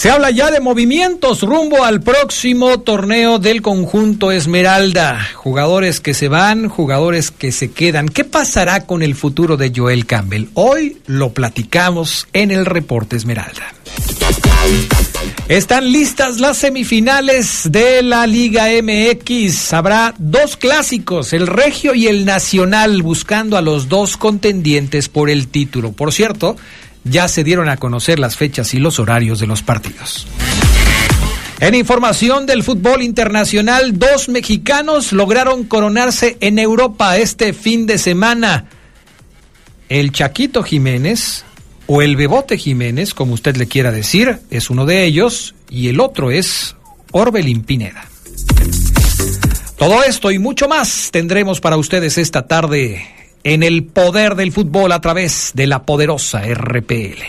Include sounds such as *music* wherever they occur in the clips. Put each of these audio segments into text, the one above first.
Se habla ya de movimientos rumbo al próximo torneo del conjunto Esmeralda. Jugadores que se van, jugadores que se quedan. ¿Qué pasará con el futuro de Joel Campbell? Hoy lo platicamos en el reporte Esmeralda. Están listas las semifinales de la Liga MX. Habrá dos clásicos, el Regio y el Nacional, buscando a los dos contendientes por el título. Por cierto, ya se dieron a conocer las fechas y los horarios de los partidos. En información del fútbol internacional, dos mexicanos lograron coronarse en Europa este fin de semana. El Chaquito Jiménez, o el Bebote Jiménez, como usted le quiera decir, es uno de ellos, y el otro es Orbelín Pineda. Todo esto y mucho más tendremos para ustedes esta tarde en el poder del fútbol a través de la poderosa RPL.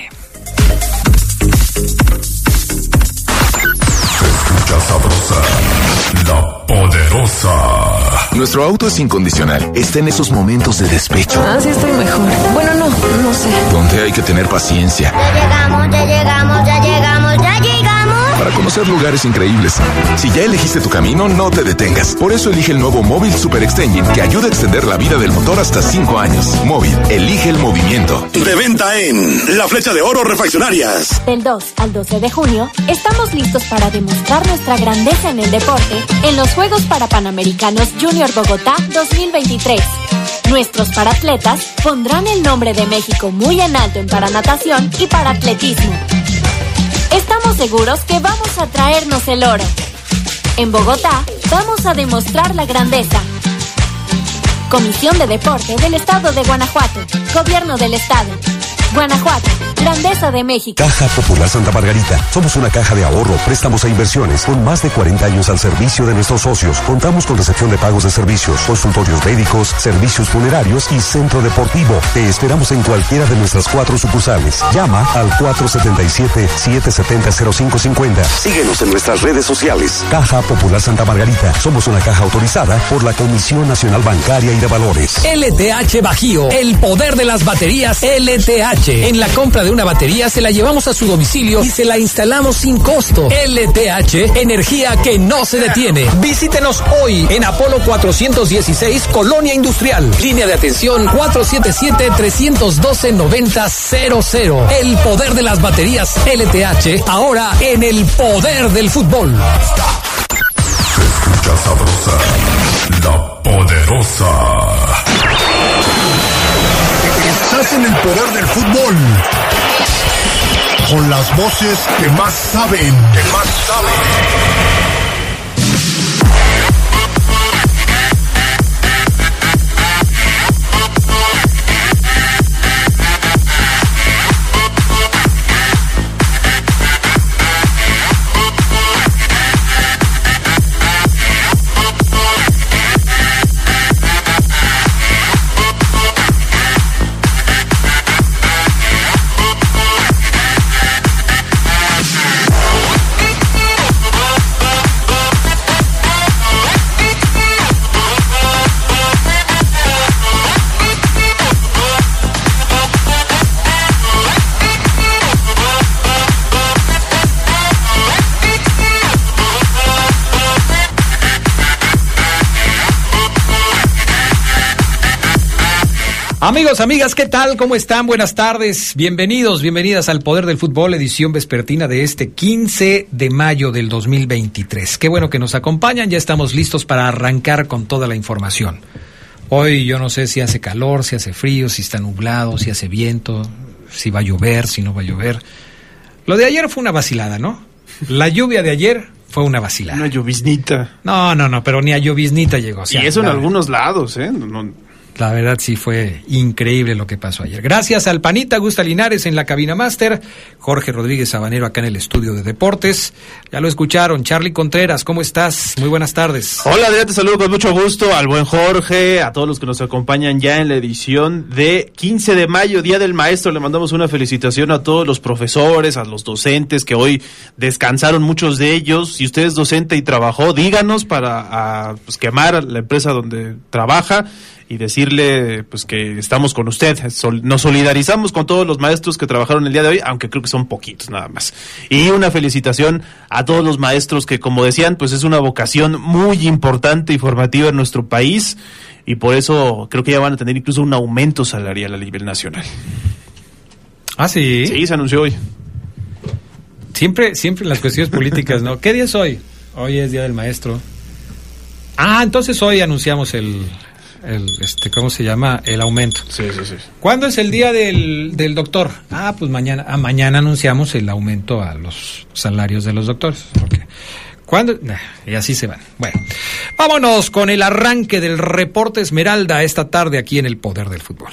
escucha sabrosa, la poderosa. Nuestro auto es incondicional. Está en esos momentos de despecho. Así Ah, estoy mejor. Bueno, no, no sé. Donde hay que tener paciencia Ya llegamos, ya llegamos, ya llegamos, ya llegamos. Para conocer lugares increíbles. Si ya elegiste tu camino, no te detengas. Por eso elige el nuevo Móvil Super Extension que ayuda a extender la vida del motor hasta 5 años. Móvil, elige el movimiento. De venta en La Flecha de Oro Refaccionarias. Del 2 al 12 de junio, estamos listos para demostrar nuestra grandeza en el deporte en los Juegos para Panamericanos Junior Bogotá 2023. Nuestros paratletas pondrán el nombre de México muy en alto en paranatación y para atletismo. Seguros que vamos a traernos el oro. En Bogotá, vamos a demostrar la grandeza. Comisión de Deporte del Estado de Guanajuato. Gobierno del Estado. Guanajuato. Grandeza de México. Caja Popular Santa Margarita. Somos una caja de ahorro, préstamos e inversiones con más de 40 años al servicio de nuestros socios. Contamos con recepción de pagos de servicios, consultorios médicos, servicios funerarios y centro deportivo. Te esperamos en cualquiera de nuestras cuatro sucursales. Llama al 477-770-0550. Síguenos en nuestras redes sociales. Caja Popular Santa Margarita. Somos una caja autorizada por la Comisión Nacional Bancaria y de Valores. LTH Bajío, el poder de las baterías LTH. En la compra de una batería se la llevamos a su domicilio y se la instalamos sin costo. LTH, energía que no se detiene. Visítenos hoy en Apolo 416, Colonia Industrial. Línea de atención 477-312-9000. El poder de las baterías LTH, ahora en el poder del fútbol. Escucha sabrosa, la poderosa. En el poder del fútbol. Con las voces que más saben. Que más saben. Amigos, amigas, ¿qué tal? ¿Cómo están? Buenas tardes. Bienvenidos, bienvenidas al Poder del Fútbol, edición vespertina de este 15 de mayo del 2023. Qué bueno que nos acompañan, ya estamos listos para arrancar con toda la información. Hoy yo no sé si hace calor, si hace frío, si está nublado, si hace viento, si va a llover, si no va a llover. Lo de ayer fue una vacilada, ¿no? La lluvia de ayer fue una vacilada. Una lloviznita. No, no, no, pero ni a lloviznita llegó. o sea, y eso en la- algunos lados, ¿eh? No- La verdad sí fue increíble lo que pasó ayer. Gracias al Panita Gusta Linares en la cabina máster, Jorge Rodríguez Sabanero acá en el estudio de deportes. Ya lo escucharon, Charlie Contreras, ¿cómo estás? Muy buenas tardes. Hola te saludo con mucho gusto al buen Jorge, a todos los que nos acompañan ya en la edición de 15 de mayo, Día del Maestro. Le mandamos una felicitación a todos los profesores, a los docentes que hoy descansaron muchos de ellos. Si usted es docente y trabajó, díganos para ah, pues, quemar la empresa donde trabaja y decirle pues que estamos con usted. Sol- nos solidarizamos con todos los maestros que trabajaron el día de hoy, aunque creo que son poquitos nada más. Y una felicitación a todos los maestros que, como decían, pues es una vocación muy importante y formativa en nuestro país y por eso creo que ya van a tener incluso un aumento salarial a nivel nacional. Ah, sí. Sí, se anunció hoy. Siempre, siempre las cuestiones políticas, ¿no? ¿Qué día es hoy? Hoy es Día del Maestro. Ah, entonces hoy anunciamos el, el este, ¿cómo se llama? El aumento. Sí, sí, sí. ¿Cuándo es el día del, del doctor? Ah, pues mañana, ah, mañana anunciamos el aumento a los salarios de los doctores. ¿Cuándo? Nah, y así se van. Bueno, vámonos con el arranque del reporte Esmeralda esta tarde aquí en el Poder del Fútbol.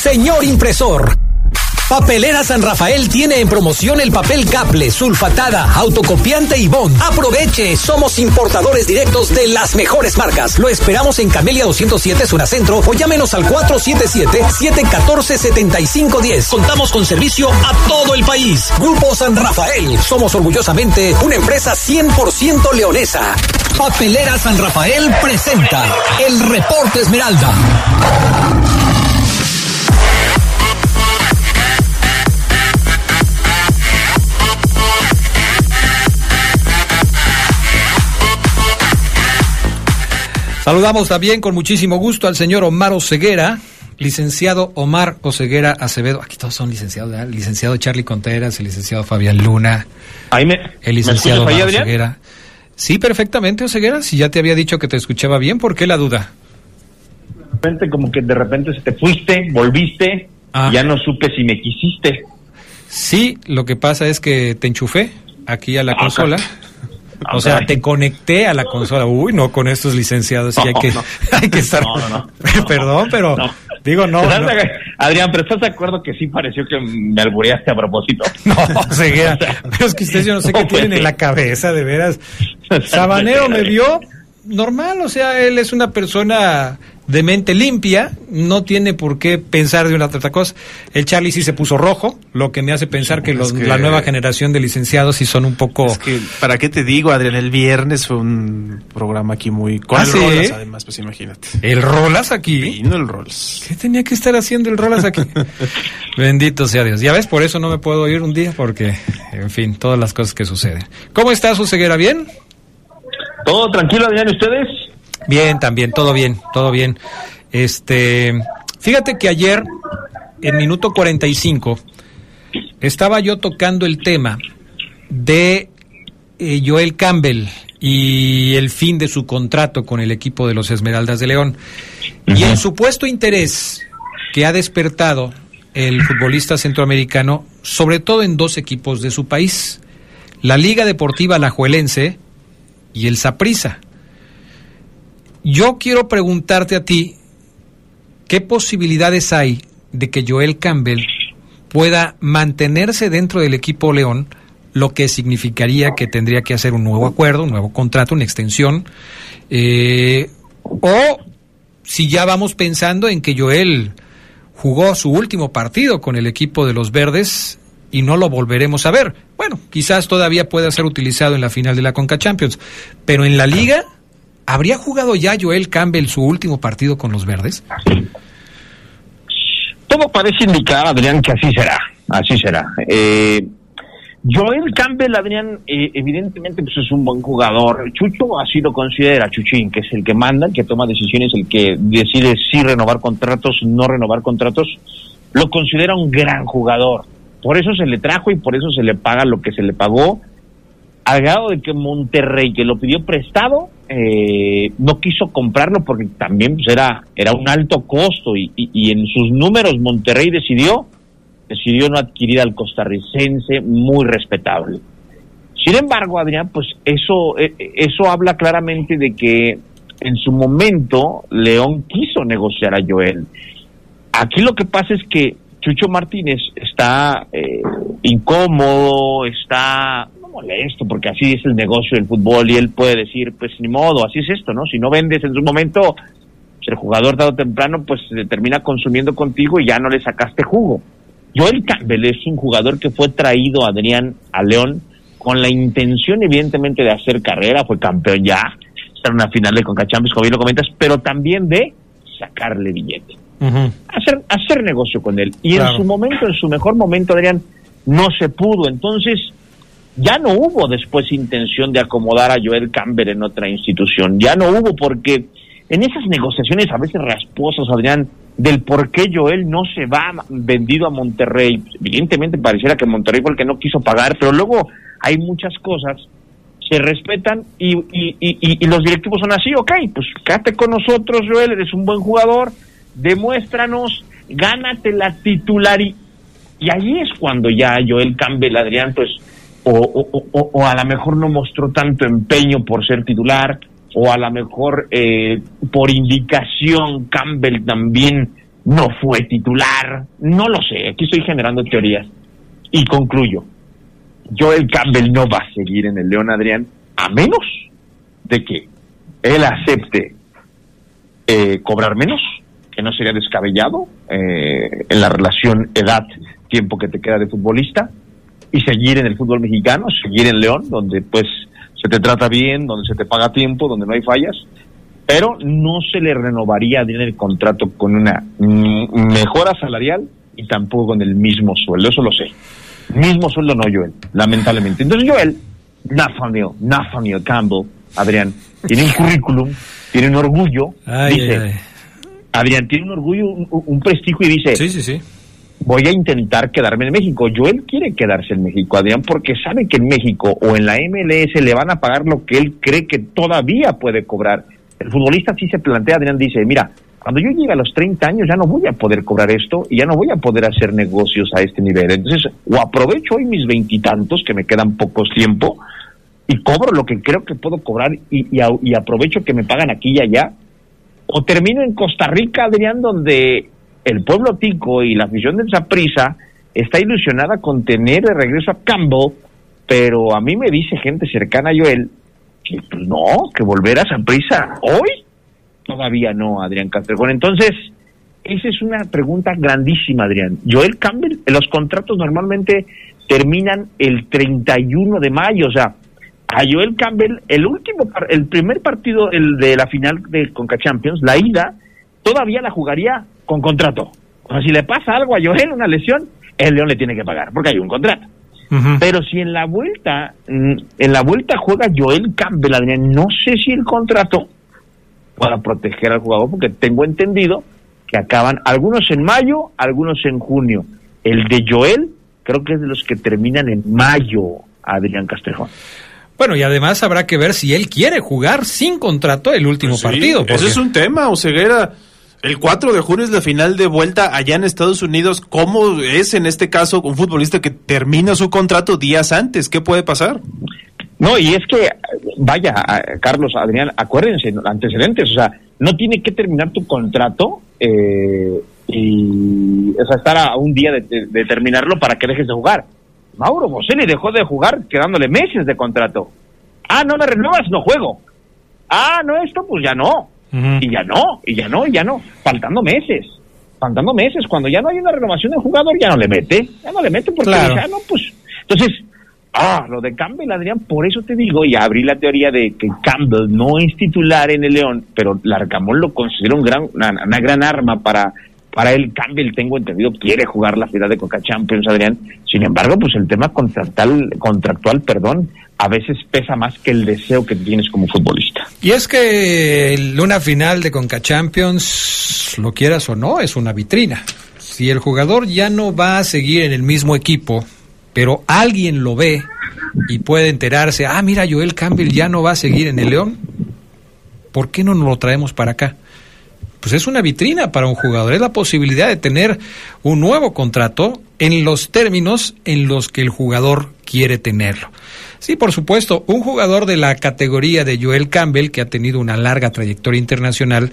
Señor impresor. Papelera San Rafael tiene en promoción el papel caple, sulfatada, autocopiante y bond. Aproveche, somos importadores directos de las mejores marcas. Lo esperamos en Camelia 207 Zona Centro o llámenos al 477-714-7510. Contamos con servicio a todo el país. Grupo San Rafael, somos orgullosamente una empresa 100% leonesa. Papelera San Rafael presenta el reporte Esmeralda. Saludamos también con muchísimo gusto al señor Omar Oceguera, licenciado Omar Oceguera Acevedo. Aquí todos son licenciados, ¿verdad? licenciado Charlie Contreras, el licenciado Fabián Luna, Ahí me, el ¿me licenciado ahí, Omar Adrián? Oceguera. Sí, perfectamente, Oceguera. Si ya te había dicho que te escuchaba bien, ¿por qué la duda? De repente, como que de repente se te fuiste, volviste, Ah. ya no supe si me quisiste. Sí, lo que pasa es que te enchufé aquí a la Ah, consola. O sea, te conecté a la consola. Uy, no, con estos licenciados sí hay que, No, *laughs* no. hay que estar. No, no, no. *laughs* Perdón, pero digo no. ¿Estás no. de- Adrián, pero ¿estás de acuerdo que sí pareció que me albureaste a propósito? *laughs* No, Ceguera. Pero es que ustedes yo no sé qué tienen en la cabeza, de veras. Sabanero me vio normal, o sea, él es una persona de mente limpia, no tiene por qué pensar de una otra cosa. El Charlie sí se puso rojo, lo que me hace pensar que, los- que- la nueva generación de licenciados sí son un poco... Es que, ¿para qué te digo, Adrián? El viernes fue un programa aquí muy... Con ¿Ah, el sí? Rolas, además, pues imagínate. ¿El Rolas aquí? Vino el Rolas. ¿Qué tenía que estar haciendo el Rolas aquí? *laughs* Bendito sea Dios. Ya ves, por eso no me puedo ir un día, porque, en fin, todas las cosas que suceden. ¿Cómo estás, Ceguera? ¿Bien? ¿Todo tranquilo, Adrián, y ustedes? Bien, también, todo bien, todo bien. Este, fíjate que ayer, en minuto 45, estaba yo tocando el tema de eh, Joel Campbell y el fin de su contrato con el equipo de los Esmeraldas de León. Y el supuesto interés que ha despertado el futbolista centroamericano, sobre todo en dos equipos de su país, la Liga Deportiva Alajuelense y el Saprissa. Yo quiero preguntarte a ti, ¿qué posibilidades hay de que Joel Campbell pueda mantenerse dentro del equipo León, lo que significaría que tendría que hacer un nuevo acuerdo, un nuevo contrato, una extensión? Eh, o si ya vamos pensando en que Joel jugó su último partido con el equipo de los Verdes y no lo volveremos a ver. Bueno, quizás todavía pueda ser utilizado en la final de la Conca Champions, pero en la liga, ¿habría jugado ya Joel Campbell su último partido con los Verdes? Todo parece indicar, Adrián, que así será, así será. Eh, Joel Campbell, Adrián, eh, evidentemente pues es un buen jugador. Chucho así lo considera, Chuchín, que es el que manda, el que toma decisiones, el que decide si renovar contratos, no renovar contratos. Lo considera un gran jugador. Por eso se le trajo y por eso se le paga lo que se le pagó. Al de que Monterrey, que lo pidió prestado, eh, no quiso comprarlo porque también pues, era, un alto costo y, y- y en sus números Monterrey decidió decidió no adquirir al costarricense muy respetable. Sin embargo, Adrián, pues eso, eh, eso habla claramente de que en su momento León quiso negociar a Joel. Aquí lo que pasa es que Chucho Martínez está eh, incómodo, está no molesto, porque así es el negocio del fútbol y él puede decir, pues ni modo, así es esto, ¿no? Si no vendes en su momento, pues, el jugador dado temprano, pues se termina consumiendo contigo y ya no le sacaste jugo. Joel Campbell es un jugador que fue traído, Adrián, a León con la intención, evidentemente, de hacer carrera, fue campeón ya, estar en una final de Concachampions, como bien lo comentas, pero también de sacarle billete. hacer, hacer negocio con él. Y en su momento, en su mejor momento, Adrián, no se pudo. Entonces, ya no hubo después intención de acomodar a Joel Campbell en otra institución. Ya no hubo porque en esas negociaciones a veces rasposas, Adrián, del por qué Joel no se va vendido a Monterrey. Evidentemente pareciera que Monterrey fue el que no quiso pagar, pero luego hay muchas cosas, se respetan y, los directivos son así, ok, pues quédate con nosotros, Joel, eres un buen jugador, demuéstranos, gánate la titularidad. Y ahí es cuando ya Joel Campbell, Adrián, pues, o, a lo mejor no mostró tanto empeño por ser titular, o a lo mejor eh, por indicación Campbell también no fue titular, no lo sé, aquí estoy generando teorías. Y concluyo, Joel Campbell no va a seguir en el León Adrián, a menos de que él acepte eh, cobrar menos, que no sería descabellado eh, en la relación edad-tiempo que te queda de futbolista, y seguir en el fútbol mexicano, seguir en León, donde pues se te trata bien, donde se te paga tiempo, donde no hay fallas, pero no se le renovaría el contrato con una mejora salarial y tampoco con el mismo sueldo, eso lo sé. Mismo sueldo no, Joel, lamentablemente. Entonces Joel, Nathaniel, Nathaniel Campbell, Adrián, tiene un currículum, tiene un orgullo, dice, Adrián tiene un orgullo, un, un, prestigio y dice, sí, sí, sí. Voy a intentar quedarme en México. Joel quiere quedarse en México, Adrián, porque sabe que en México o en la MLS le van a pagar lo que él cree que todavía puede cobrar. El futbolista sí se plantea, Adrián dice, mira, cuando yo llegue a los 30 años ya no voy a poder cobrar esto y ya no voy a poder hacer negocios a este nivel. Entonces, o aprovecho hoy mis veintitantos, que me quedan pocos tiempo, y cobro lo que creo que puedo cobrar y, y, y, aprovecho que me pagan aquí y allá, o termino en Costa Rica, Adrián, donde el pueblo tico y la afición de prisa está ilusionada con tener de regreso a Campbell, pero a mí me dice gente cercana a Joel que pues no, que volver a prisa hoy todavía no, Adrián Castrejón. Entonces, esa es una pregunta grandísima, Adrián. Joel Campbell, los contratos normalmente terminan el 31 de mayo, o sea, a Joel Campbell, el último, el primer partido, el de la final de Conca Champions, la ida, todavía la jugaría con contrato. O sea, si le pasa algo a Joel, una lesión, el León le tiene que pagar, porque hay un contrato. Uh -huh. Pero si en la vuelta, en la vuelta juega Joel Campbell, Adrián, no sé si el contrato para proteger al jugador, porque tengo entendido que acaban algunos en mayo, algunos en junio. El de Joel creo que es de los que terminan en mayo, Adrián Castrejón. Bueno, y además habrá que ver si él quiere jugar sin contrato el último Pues sí, partido. porque- Ese es un tema, Oseguera. El 4 de junio es la final de vuelta allá en Estados Unidos. ¿Cómo es en este caso un futbolista que termina su contrato días antes? ¿Qué puede pasar? No, y es que, vaya, Carlos, Adrián, acuérdense, antecedentes, o sea, no tiene que terminar tu contrato eh, y, o estar a un día de- de terminarlo para que dejes de jugar. Mauro Boselli dejó de jugar quedándole meses de contrato. Ah, no me renuevas, no juego. Ah, no, esto, pues ya no. Y ya no, y ya no, y ya no. Faltando meses. Faltando meses. Cuando ya no hay una renovación del jugador, ya no le mete. Ya no le mete porque Claro. ya no, pues. Entonces, ah, lo de Campbell, Adrián, por eso te digo, y abrí la teoría de que Campbell no es titular en el León, pero Larcamón lo considera un gran, una, una gran arma para, para él. Campbell, tengo entendido, quiere jugar la final de Coca Champions, Adrián. Sin embargo, pues el tema contractual, contractual, perdón, a veces pesa más que el deseo que tienes como futbolista. Y es que una final de Conca Champions, lo quieras o no, es una vitrina. Si el jugador ya no va a seguir en el mismo equipo, pero alguien lo ve y puede enterarse, ah, mira, Joel Campbell ya no va a seguir en el León, ¿por qué no nos lo traemos para acá? Pues es una vitrina para un jugador, es la posibilidad de tener un nuevo contrato en los términos en los que el jugador quiere tenerlo. Sí, por supuesto, un jugador de la categoría de Joel Campbell, que ha tenido una larga trayectoria internacional,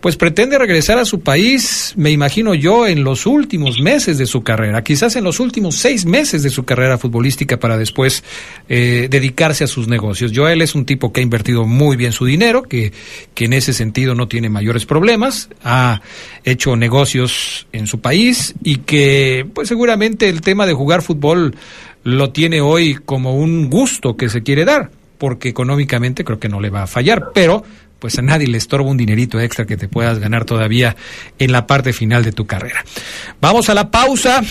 pues pretende regresar a su país, me imagino yo, en los últimos meses de su carrera, quizás en los últimos seis meses de su carrera futbolística para después eh, dedicarse a sus negocios. Joel es un tipo que ha invertido muy bien su dinero, que, que en ese sentido no tiene mayores problemas, ha hecho negocios en su país y que pues seguramente el tema de jugar fútbol lo tiene hoy como un gusto que se quiere dar porque económicamente creo que no le va a fallar, pero pues a nadie le estorba un dinerito extra que te puedas ganar todavía en la parte final de tu carrera. Vamos a la pausa.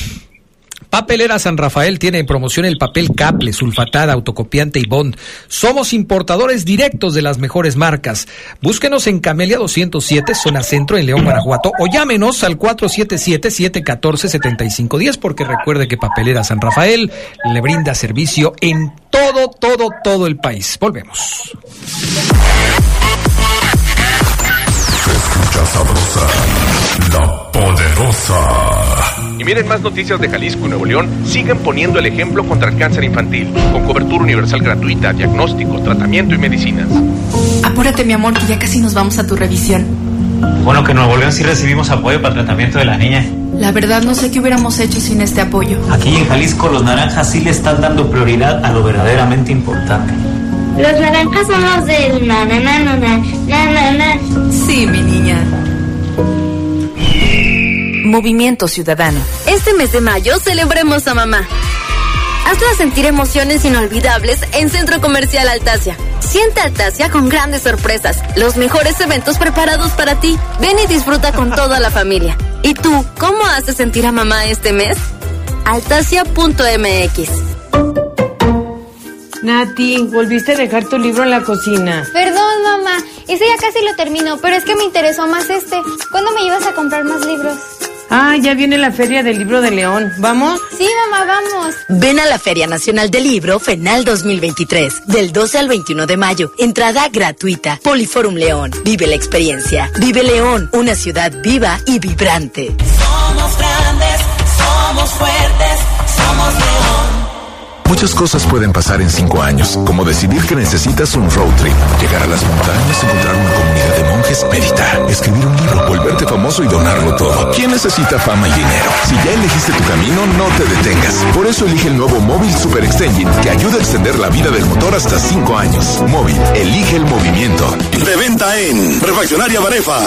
Papelera San Rafael tiene en promoción el papel Caple, sulfatada, autocopiante y bond. Somos importadores directos de las mejores marcas. Búsquenos en Camelia 207, zona centro, en León, Guanajuato, o llámenos al 477-714-7510, porque recuerde que Papelera San Rafael le brinda servicio en todo, todo, todo el país. Volvemos. Escucha sabrosa, la poderosa. Y miren más noticias de Jalisco y Nuevo León, siguen poniendo el ejemplo contra el cáncer infantil, con cobertura universal gratuita, diagnóstico, tratamiento y medicinas. Apúrate, mi amor, que ya casi nos vamos a tu revisión. Bueno, que en Nuevo León sí recibimos apoyo para el tratamiento de la niña. La verdad no sé qué hubiéramos hecho sin este apoyo. Aquí en Jalisco los naranjas sí le están dando prioridad a lo verdaderamente importante. Los naranjas son los del na na. Sí, mi niña. Movimiento Ciudadano. Este mes de mayo celebremos a mamá. Hazla sentir emociones inolvidables en Centro Comercial Altasia. Siente Altasia con grandes sorpresas, los mejores eventos preparados para ti. Ven y disfruta con toda la familia. ¿Y tú, cómo haces sentir a mamá este mes? Altasia.mx Nati, volviste a dejar tu libro en la cocina. Perdón, mamá. Ese ya casi lo terminó, pero es que me interesó más este. ¿Cuándo me llevas a comprar más libros? Ah, ya viene la Feria del Libro de León. ¿Vamos? Sí, mamá, vamos. Ven a la Feria Nacional del Libro FENAL 2023, del 12 al 21 de mayo. Entrada gratuita. Poliforum León. Vive la experiencia. Vive León, una ciudad viva y vibrante. Somos grandes, somos fuertes, somos León. Muchas cosas pueden pasar en cinco años, como decidir que necesitas un road trip, llegar a las montañas, encontrar una comunidad de monjes, meditar, escribir un libro, volverte famoso y donarlo todo. ¿Quién necesita fama y dinero? Si ya elegiste tu camino, no te detengas. Por eso elige el nuevo Móvil Super Extension, que ayuda a extender la vida del motor hasta cinco años. Móvil, elige el movimiento. De venta en Refaccionaria Barefa.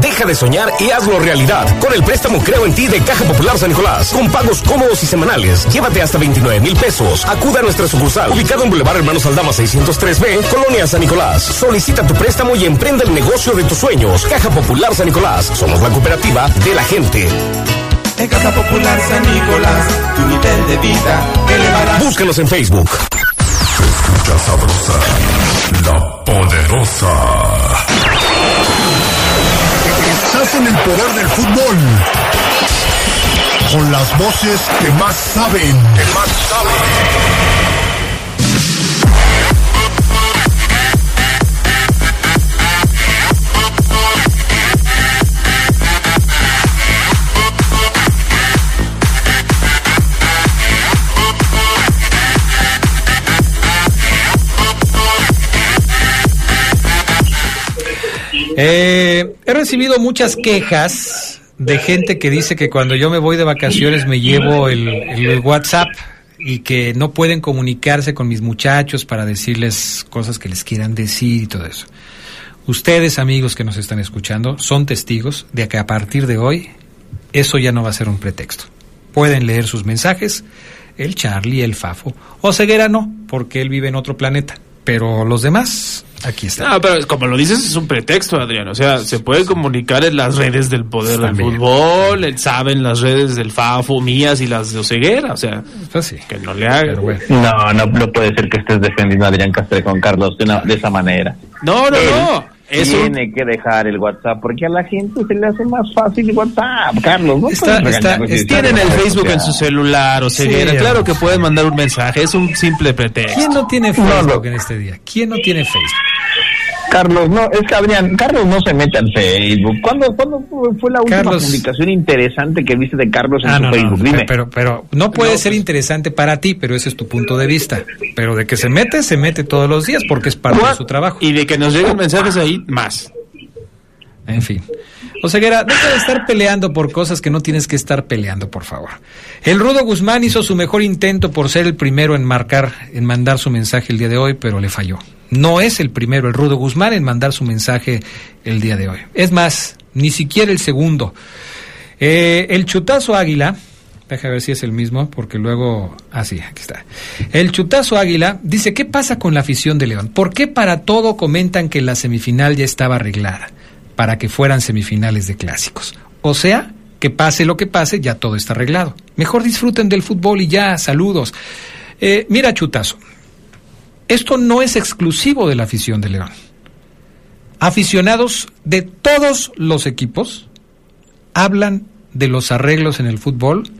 Deja de soñar y hazlo realidad con el préstamo Creo en ti de Caja Popular San Nicolás. Con pagos cómodos y semanales. Llévate hasta 29 mil pesos. Acuda a nuestra sucursal, ubicado en Boulevard Hermanos Aldama 603B, Colonia San Nicolás. Solicita tu préstamo y emprende el negocio de tus sueños. Caja Popular San Nicolás. Somos la cooperativa de la gente. En Caja Popular San Nicolás, tu nivel de vida elevará. Búscanos en Facebook. Escucha sabrosa, la poderosa. Estás en el poder del fútbol. Con las voces que más saben. Que más Eh, he recibido muchas quejas de gente que dice que cuando yo me voy de vacaciones me llevo el, WhatsApp y que no pueden comunicarse con mis muchachos para decirles cosas que les quieran decir y todo eso. Ustedes, amigos que nos están escuchando, son testigos de que a partir de hoy eso ya no va a ser un pretexto. Pueden leer sus mensajes, el Charlie, el Fafo, o Ceguera no, porque él vive en otro planeta. Pero los demás, aquí están. No, pero como lo dices, es un pretexto, Adrián. O sea, se puede comunicar en las redes del poder del fútbol, él sabe en las redes del FAFO, mías y las de Oseguera. O sea, Pues que no le haga. No, no, no puede ser que estés defendiendo a Adrián Castre con Carlos de, una- de esa manera. No, no, no. Es un- tiene que dejar el WhatsApp porque a la gente se le hace más fácil el WhatsApp, Carlos. No Está, puedes está, si tienen el Facebook en su celular o ceguera. Sí, claro que pueden mandar un mensaje, es un simple pretexto. ¿Quién no tiene Facebook en este día? ¿Quién no tiene Facebook? Carlos, no, es que Adrián, Carlos no se mete al Facebook. ¿Cuándo, ¿cuándo fue la última Carlos- publicación interesante que viste de Carlos en Ah, su no, no, Facebook? Dime. pero, pero no puede ser interesante para ti, pero ese es tu punto de vista. Pero de que se mete, se mete todos los días porque es parte de su trabajo. Y de que nos lleguen mensajes ahí, más. En fin. Oseguera, deja de estar peleando por cosas que no tienes que estar peleando, por favor. El Rudo Guzmán hizo su mejor intento por ser el primero en marcar, en mandar su mensaje el día de hoy, pero le falló. No es el primero el Rudo Guzmán en mandar su mensaje el día de hoy. Es más, ni siquiera el segundo. Eh, el chutazo águila, deja ver si es el mismo, porque luego, ah sí, aquí está. El chutazo águila dice, ¿qué pasa con la afición de León? ¿Por qué para todo comentan que la semifinal ya estaba arreglada? Para que fueran semifinales de clásicos. O sea, que pase lo que pase, ya todo está arreglado. Mejor disfruten del fútbol y ya, saludos. Eh, mira, chutazo, esto no es exclusivo de la afición de León. Aficionados de todos los equipos hablan de los arreglos en el fútbol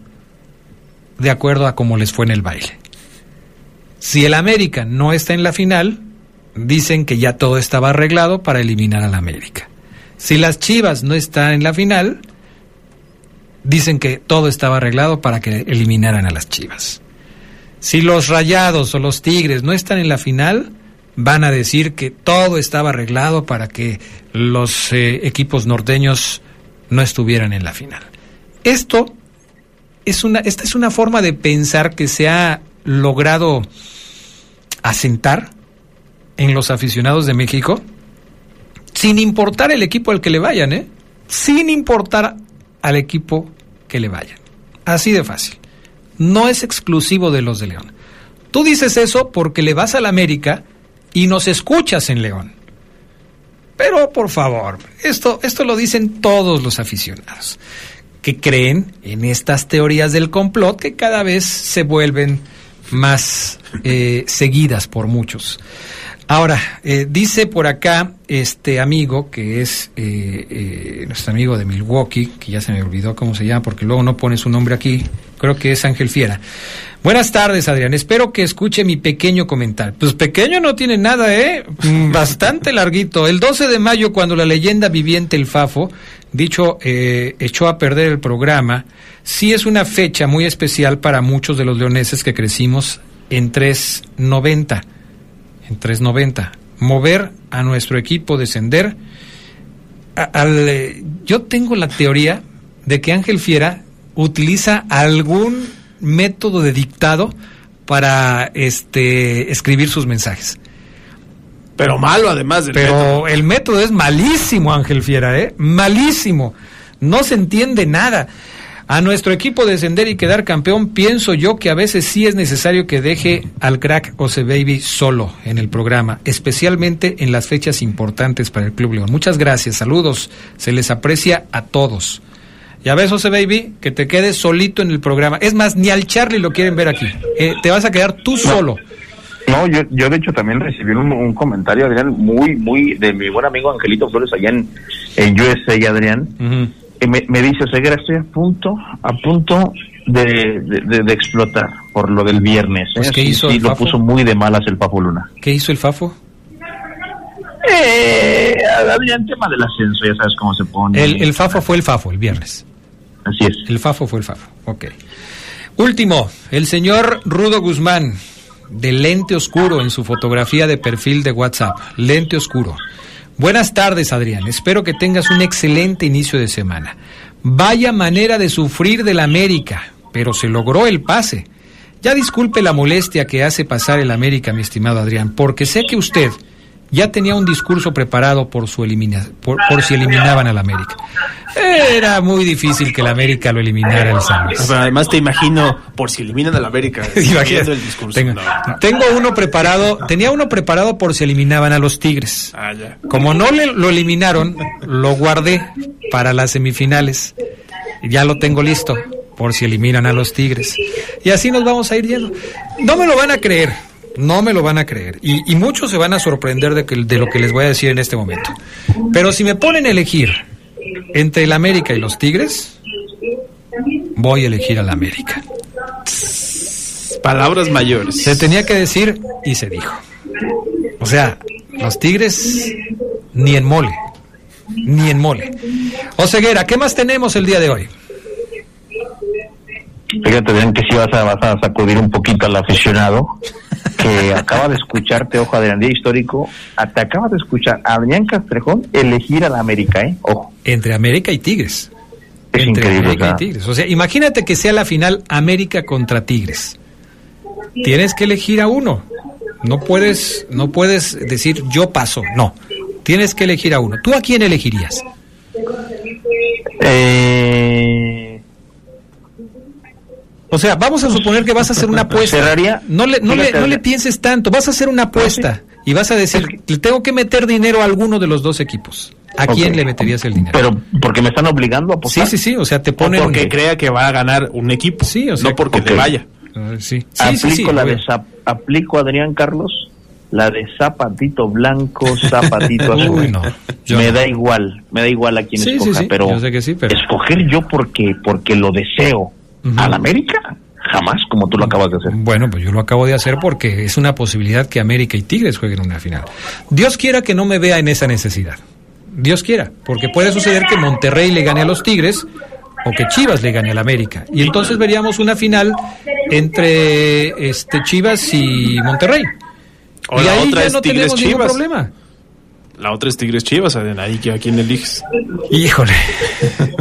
de acuerdo a cómo les fue en el baile. Si el América no está en la final, dicen que ya todo estaba arreglado para eliminar al América. Si las Chivas no están en la final, dicen que todo estaba arreglado para que eliminaran a las Chivas. Si los Rayados o los Tigres no están en la final, van a decir que todo estaba arreglado para que los eh, equipos norteños no estuvieran en la final. Esto es una, esta es una forma de pensar que se ha logrado asentar en los aficionados de México, sin importar el equipo al que le vayan, ¿eh? Sin importar al equipo que le vayan. Así de fácil. No es exclusivo de los de León. Tú dices eso porque le vas a la América y nos escuchas en León. Pero por favor, esto, esto lo dicen todos los aficionados que creen en estas teorías del complot que cada vez se vuelven más eh, seguidas por muchos. Ahora, eh, dice por acá este amigo, que es eh, eh, nuestro amigo de Milwaukee, que ya se me olvidó cómo se llama, porque luego no pone su nombre aquí, creo que es Ángel Fiera. Buenas tardes, Adrián, espero que escuche mi pequeño comentario. Pues pequeño no tiene nada, ¿eh? Mm, *laughs* Bastante larguito. El 12 de mayo, cuando la leyenda viviente El Fafo, dicho, eh, echó a perder el programa, sí es una fecha muy especial para muchos de los leoneses que crecimos en 390 en 390. Mover a nuestro equipo, descender. A- al, eh, yo tengo la teoría de que Ángel Fiera utiliza algún método de dictado para este escribir sus mensajes. Pero malo además del Pero método. el método es malísimo, Ángel Fiera, ¿eh? Malísimo. No se entiende nada. A nuestro equipo descender y quedar campeón, pienso yo que a veces sí es necesario que deje al crack Ose Baby solo en el programa, especialmente en las fechas importantes para el Club León. Muchas gracias, saludos, se les aprecia a todos. Ya ves, Ose Baby, que te quedes solito en el programa. Es más, ni al Charlie lo quieren ver aquí. Eh, te vas a quedar tú solo. No, yo, yo de hecho también recibí un, un comentario, Adrián, muy, muy de mi buen amigo Angelito Flores allá en, en USA, Adrián. Me, me dice, Oseguera, estoy a punto, a punto de, de, de- de explotar por lo del viernes. Pues, ¿eh? ¿qué Sí, hizo sí, el lo Fafo? puso muy de malas el Papo Luna. ¿Qué hizo el Fafo? Eh, Adrián, tema del ascenso, ya sabes cómo se pone. El, el Fafo fue el Fafo el viernes. Así es. El Fafo fue el Fafo. Ok. Último, el señor Rudo Guzmán, de lente oscuro en su fotografía de perfil de WhatsApp. Lente oscuro. Buenas tardes, Adrián. Espero que tengas un excelente inicio de semana. Vaya manera de sufrir del América, pero se logró el pase. Ya disculpe la molestia que hace pasar el América, mi estimado Adrián, porque sé que usted ya tenía un discurso preparado por, su elimina por, por si eliminaban al América. Era muy difícil que el América lo eliminara el San Luis. Pero además te imagino, por si eliminan al América, *laughs* el discurso. Tengo, No. tengo uno preparado, tenía uno preparado por si eliminaban a los Tigres. Ah, ya. Como no le, lo eliminaron, lo guardé para las semifinales. Ya lo tengo listo por si eliminan a los Tigres. Y así nos vamos a ir yendo. No me lo van a creer, no me lo van a creer. Y, y muchos se van a sorprender de, que, de lo que les voy a decir en este momento. Pero si me ponen a elegir entre el América y los Tigres, voy a elegir al América. Palabras mayores. Se tenía que decir y se dijo. O sea, los Tigres ni en mole, ni en mole. Oseguera, ¿qué más tenemos el día de hoy? Fíjate bien que si vas a, vas a sacudir un poquito al aficionado que acaba de escucharte, ojo, Adrián, día histórico, te acaba de escuchar a Adrián Castrejón elegir a la América, ¿eh? Ojo. Entre América y Tigres. Es Entre increíble, América o sea. y Tigres. O sea, imagínate que sea la final América contra Tigres. Tienes que elegir a uno. No puedes, no puedes decir yo paso. No. Tienes que elegir a uno. ¿Tú a quién elegirías? Eh, O sea, vamos a suponer que vas a hacer una apuesta. Cerraría- No le, no, le, no le pienses tanto. Vas a hacer una apuesta y vas a decir, le tengo que meter dinero a alguno de los dos equipos. ¿A quién le meterías el dinero? pero porque me están obligando a Sí, apostar. sí, sí. O sea, te O ponen. porque crea que va a ganar un equipo. Sí, o sea, no porque ok. le vaya. Ah, sí. Sí, aplico sí, sí, la de zap- aplico Adrián Carlos, la de zapatito blanco, *laughs* zapatito azul. Uy, no. Me no. da igual, me da igual a Sí, sí, escoja, sí, pero, yo sé que sí, pero- escoger yo porque porque lo deseo Ujú. al América, jamás como tú lo acabas de hacer. Bueno, pues yo lo acabo de hacer porque es una posibilidad que América y Tigres jueguen una final. Dios quiera que no me vea en esa necesidad. Dios quiera, porque puede suceder que Monterrey le gane a los Tigres o que Chivas le gane al América. Y entonces veríamos una final entre este Chivas y Monterrey. O y la ahí otra ya es no Tigres tenemos ningún problema. La otra es Tigres Chivas. Ahí que a quién eliges. Híjole,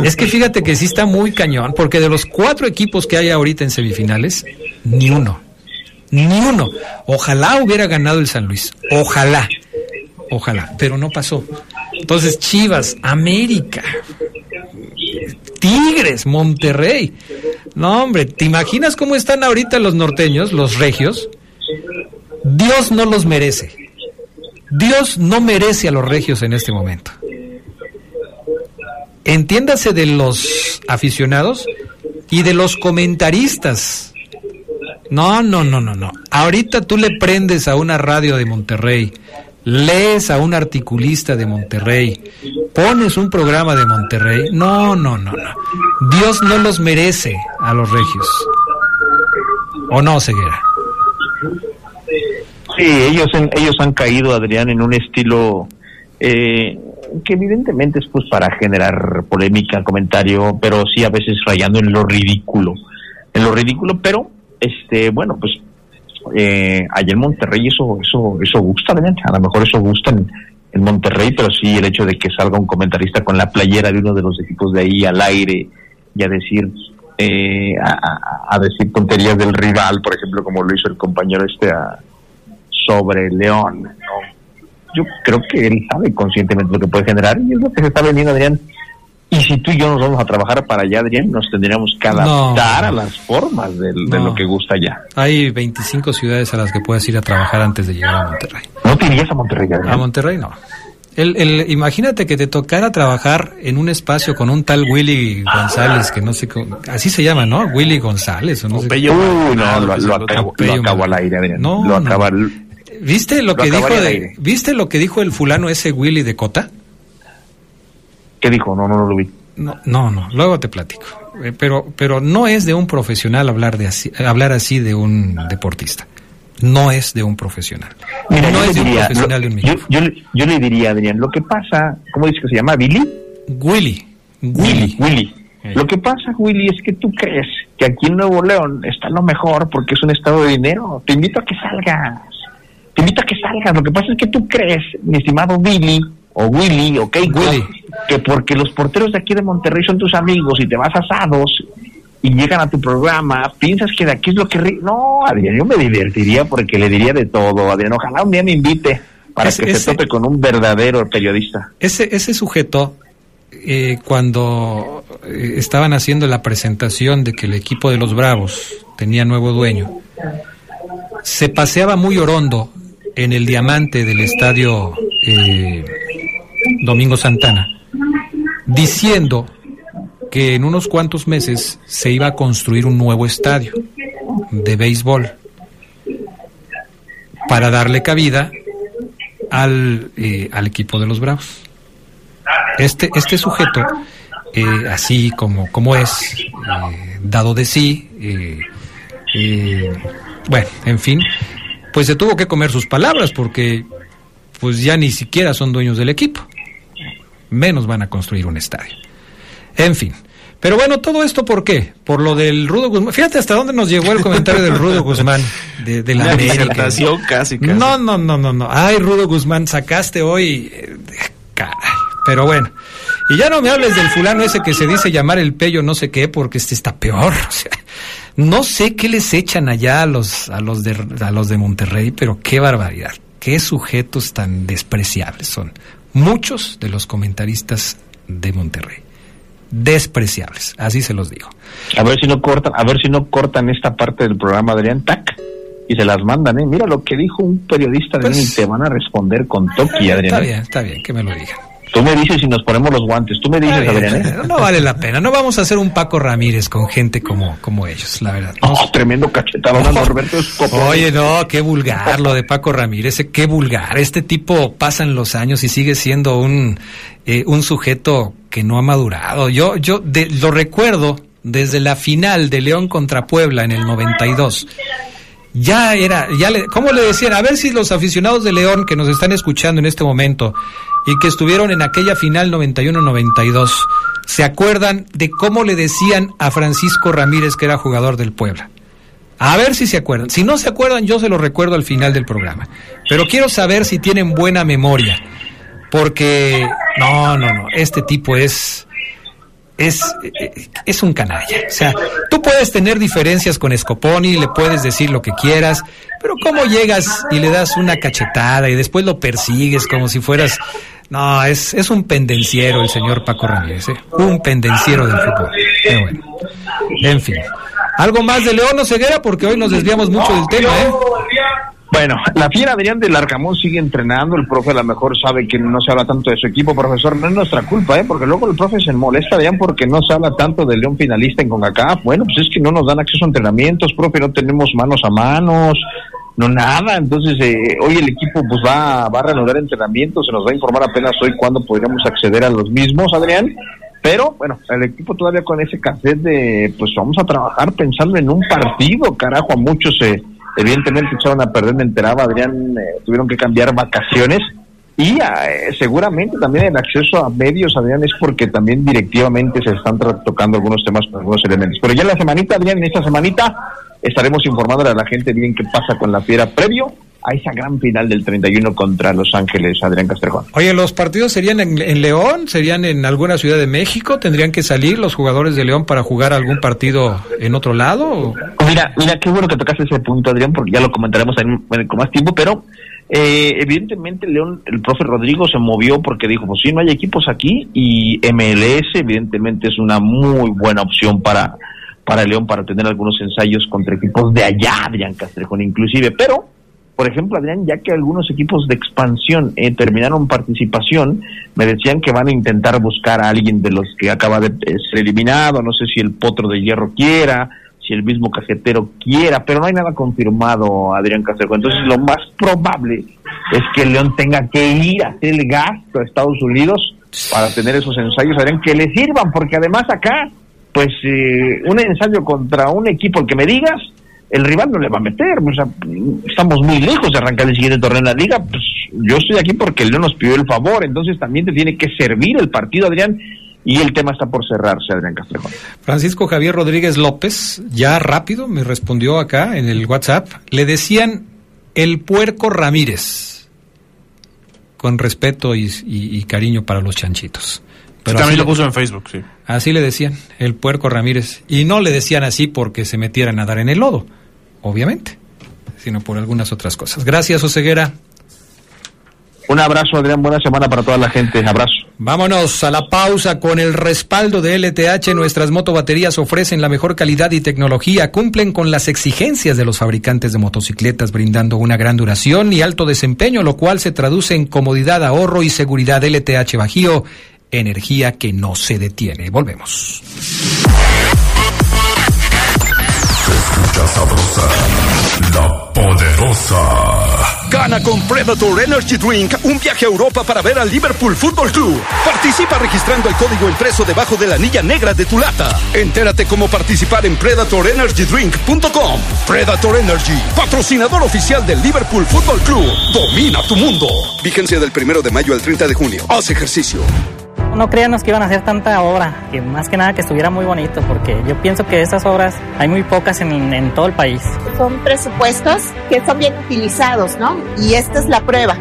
es que fíjate que sí está muy cañón, porque de los cuatro equipos que hay ahorita en semifinales, ni uno, ni uno. Ojalá hubiera ganado el San Luis, ojalá, ojalá, pero no pasó. Entonces, Chivas, América, Tigres, Monterrey. No, hombre, ¿te imaginas cómo están ahorita los norteños, los regios? Dios no los merece. Dios no merece a los regios en este momento. Entiéndase de los aficionados y de los comentaristas. No, no, no, no, no. Ahorita tú le prendes a una radio de Monterrey, lees a un articulista de Monterrey, pones un programa de Monterrey. No, no, no, no. Dios no los merece a los regios. ¿O no, Ceguera? Sí, ellos ellos han caído, Adrián, en un estilo eh, que evidentemente es pues para generar polémica, comentario, pero sí a veces rayando en lo ridículo, en lo ridículo, pero este, bueno, pues eh, allá en Monterrey eso, eso, eso gusta, a lo mejor eso gusta en, Monterrey, pero sí el hecho de que salga un comentarista con la playera de uno de los equipos de ahí al aire y a decir eh, a decir tonterías del rival, por ejemplo, como lo hizo el compañero este a, sobre León. ¿no? Yo creo que él sabe conscientemente lo que puede generar y es lo que se está vendiendo, Adrián. Y si tú y yo nos vamos a trabajar para allá, Adrián, nos tendríamos que adaptar No. a las formas de, No. lo que gusta allá. Hay 25 ciudades a las que puedes ir a trabajar antes de llegar a Monterrey. ¿No te irías a Monterrey, Adrián? A Monterrey no. El, el- imagínate que te tocara trabajar en un espacio con un tal Willy González, que no sé cómo, así se llama, ¿no? Willy González, o no sé. Pello Uy, Maldonado, no, lo, acabo, lo acabo al aire, Adrián. No, lo no. acaba ¿Viste lo Lo que dijo de. ¿Viste lo que dijo el fulano ese Willy de Cota? ¿Qué dijo? No, no, no lo vi. No, no, no, luego te platico. Eh, pero, pero no es de un profesional hablar de así, hablar así de un deportista. No es de un profesional. Mira, no es de un profesional lo- de un yo, yo le- yo le diría, Adrián, lo que pasa, ¿cómo dice que se llama? ¿Billy? Willy. Willy. Willy. Eh. Lo que pasa, Willy, es que tú crees que aquí en Nuevo León está lo mejor porque es un estado de dinero. Te invito a que salgas. Te invito a que salgas. Lo que pasa es que tú crees, mi estimado Billy, o Willy, o Keiko, Willy. que porque los porteros de aquí de Monterrey son tus amigos y te vas asados y llegan a tu programa, piensas que de aquí es lo que... ri- No, Adrián, yo me divertiría porque le diría de todo. Adrián, ojalá un día me invite para que ese- se tope con un verdadero periodista. Ese, ese sujeto, eh, cuando eh, estaban haciendo la presentación de que el equipo de los Bravos tenía nuevo dueño, se paseaba muy orondo en el diamante del estadio eh, Domingo Santana, diciendo que en unos cuantos meses se iba a construir un nuevo estadio de béisbol para darle cabida al, eh, al equipo de los Bravos. Este, este sujeto, eh, así como, como es, dado de sí, bueno, en fin, pues se tuvo que comer sus palabras porque pues ya ni siquiera son dueños del equipo. Menos van a construir un estadio. En fin. Pero bueno, todo esto ¿por qué? Por lo del Rudo Guzmán. Fíjate hasta dónde nos llegó el comentario del Rudo Guzmán de, de la Una América. casi, casi. No, no, no, no, no. Ay, Rudo Guzmán, sacaste hoy. eh, Caray. Pero bueno. Y ya no me hables del fulano ese que se dice llamar el pello no sé qué, porque este está peor. O sea, no sé qué les echan allá a los, a los de, a los de Monterrey, pero qué barbaridad. Qué sujetos tan despreciables son. Muchos de los comentaristas de Monterrey. Despreciables, así se los digo. A ver si no cortan, a ver si no cortan esta parte del programa, Adrián, tac, y se las mandan, ¿eh? Mira lo que dijo un periodista, Adrián, y te van a responder con toque, Adrián. Pues, Está ¿eh? bien, está bien, que me lo digan. Tú me dices si nos ponemos los guantes, tú me dices, Adrián, ¿eh? No vale la pena, no vamos a hacer un Paco Ramírez con gente como, como ellos, la verdad. Oh, tremendo cachetado, No. Norberto Escobar. Oye, no, qué vulgar lo de Paco Ramírez, eh, qué vulgar. Este tipo pasan los años y sigue siendo un, eh, un sujeto que no ha madurado. Yo, yo de- lo recuerdo desde la final de León contra Puebla en el 92. Ya era, ya le, ¿cómo le decían? A ver si los aficionados de León que nos están escuchando en este momento y que estuvieron en aquella final 91-92 se acuerdan de cómo le decían a Francisco Ramírez que era jugador del Puebla. A ver si se acuerdan. Si no se acuerdan, yo se lo recuerdo al final del programa. Pero quiero saber si tienen buena memoria. Porque, no, no, no, este tipo es, es, eh, es un canalla. O sea, tú puedes tener diferencias con Scoponi, le puedes decir lo que quieras, pero ¿cómo llegas y le das una cachetada y después lo persigues como si fueras... No, es, es un pendenciero el señor Paco Ramírez, ¿eh? un pendenciero del fútbol. Bueno, en fin. ¿Algo más de León Ceguera? Porque hoy nos desviamos mucho del tema, ¿eh? Bueno, la fiera Adrián del Arcamón sigue entrenando, el profe a lo mejor sabe que no se habla tanto de su equipo, profesor, no es nuestra culpa, ¿eh? porque luego el profe se molesta, Adrián, porque no se habla tanto del León finalista en CONCACAF, bueno, pues es que no nos dan acceso a entrenamientos, profe, no tenemos manos a manos, no nada, entonces eh, hoy el equipo pues va, va a reanudar entrenamientos, se nos va a informar apenas hoy cuándo podríamos acceder a los mismos, Adrián, pero bueno, el equipo todavía con ese cassette de pues vamos a trabajar pensando en un partido, carajo, a muchos eh, evidentemente echaron a perder, me enteraba, Adrián, eh, tuvieron que cambiar vacaciones y eh, seguramente también el acceso a medios, Adrián, es porque también directivamente se están tocando algunos temas algunos elementos. Pero ya la semanita, Adrián, en esta semanita estaremos informándole a la gente bien qué pasa con la fiera previo a esa gran final del 31 contra Los Ángeles, Adrián Castrejón. Oye, ¿los partidos serían en, en León? ¿Serían en alguna ciudad de México? ¿Tendrían que salir los jugadores de León para jugar algún partido en otro lado? Mira, mira, qué bueno que tocaste ese punto, Adrián, porque ya lo comentaremos en, en- con más tiempo, pero eh, evidentemente León, el profe Rodrigo se movió porque dijo, pues sí, no hay equipos aquí y MLS evidentemente es una muy buena opción para, para León para tener algunos ensayos contra equipos de allá, Adrián Castrejón inclusive, pero por ejemplo, Adrián, ya que algunos equipos de expansión eh, terminaron participación, me decían que van a intentar buscar a alguien de los que acaba de eh, ser eliminado, no sé si el Potro de Hierro quiera, si el mismo Cajetero quiera, pero no hay nada confirmado, Adrián Castrejo. Entonces, lo más probable es que León tenga que ir a hacer el gasto a Estados Unidos para tener esos ensayos, Adrián, que le sirvan, porque además acá, pues, eh, un ensayo contra un equipo, el que me digas, el rival no le va a meter, o sea, estamos muy lejos de arrancar el siguiente torneo en la liga, pues yo estoy aquí porque León nos pidió el favor, entonces también te tiene que servir el partido, Adrián, y el tema está por cerrarse, Adrián Castrejón. Francisco Javier Rodríguez López, ya rápido, me respondió acá en el WhatsApp. Le decían el puerco Ramírez, con respeto y cariño para los chanchitos. También así lo le- puso en Facebook, sí. Así le decían, el puerco Ramírez. Y no le decían así porque se metiera a nadar en el lodo, obviamente, sino por algunas otras cosas. Gracias, Oseguera. Un abrazo, Adrián, buena semana para toda la gente, abrazo. Vámonos a la pausa con el respaldo de LTH. Nuestras motobaterías ofrecen la mejor calidad y tecnología, cumplen con las exigencias de los fabricantes de motocicletas, brindando una gran duración y alto desempeño, lo cual se traduce en comodidad, ahorro y seguridad. LTH Bajío, energía que no se detiene. Volvemos. Se escucha sabrosa, la poderosa. Gana con Predator Energy Drink un viaje a Europa para ver al Liverpool Football Club. Participa registrando el código impreso debajo de la anilla negra de tu lata. Entérate cómo participar en predatorenergydrink.com. Predator Energy, patrocinador oficial del Liverpool Football Club. Domina tu mundo. Vigencia del primero de mayo al 30 de junio. Haz ejercicio. No creíamos que iban a hacer tanta obra, que más que nada que estuviera muy bonito, porque yo pienso que esas obras hay muy pocas en, en todo el país. Son presupuestos que son bien utilizados, ¿no? Y esta es la prueba.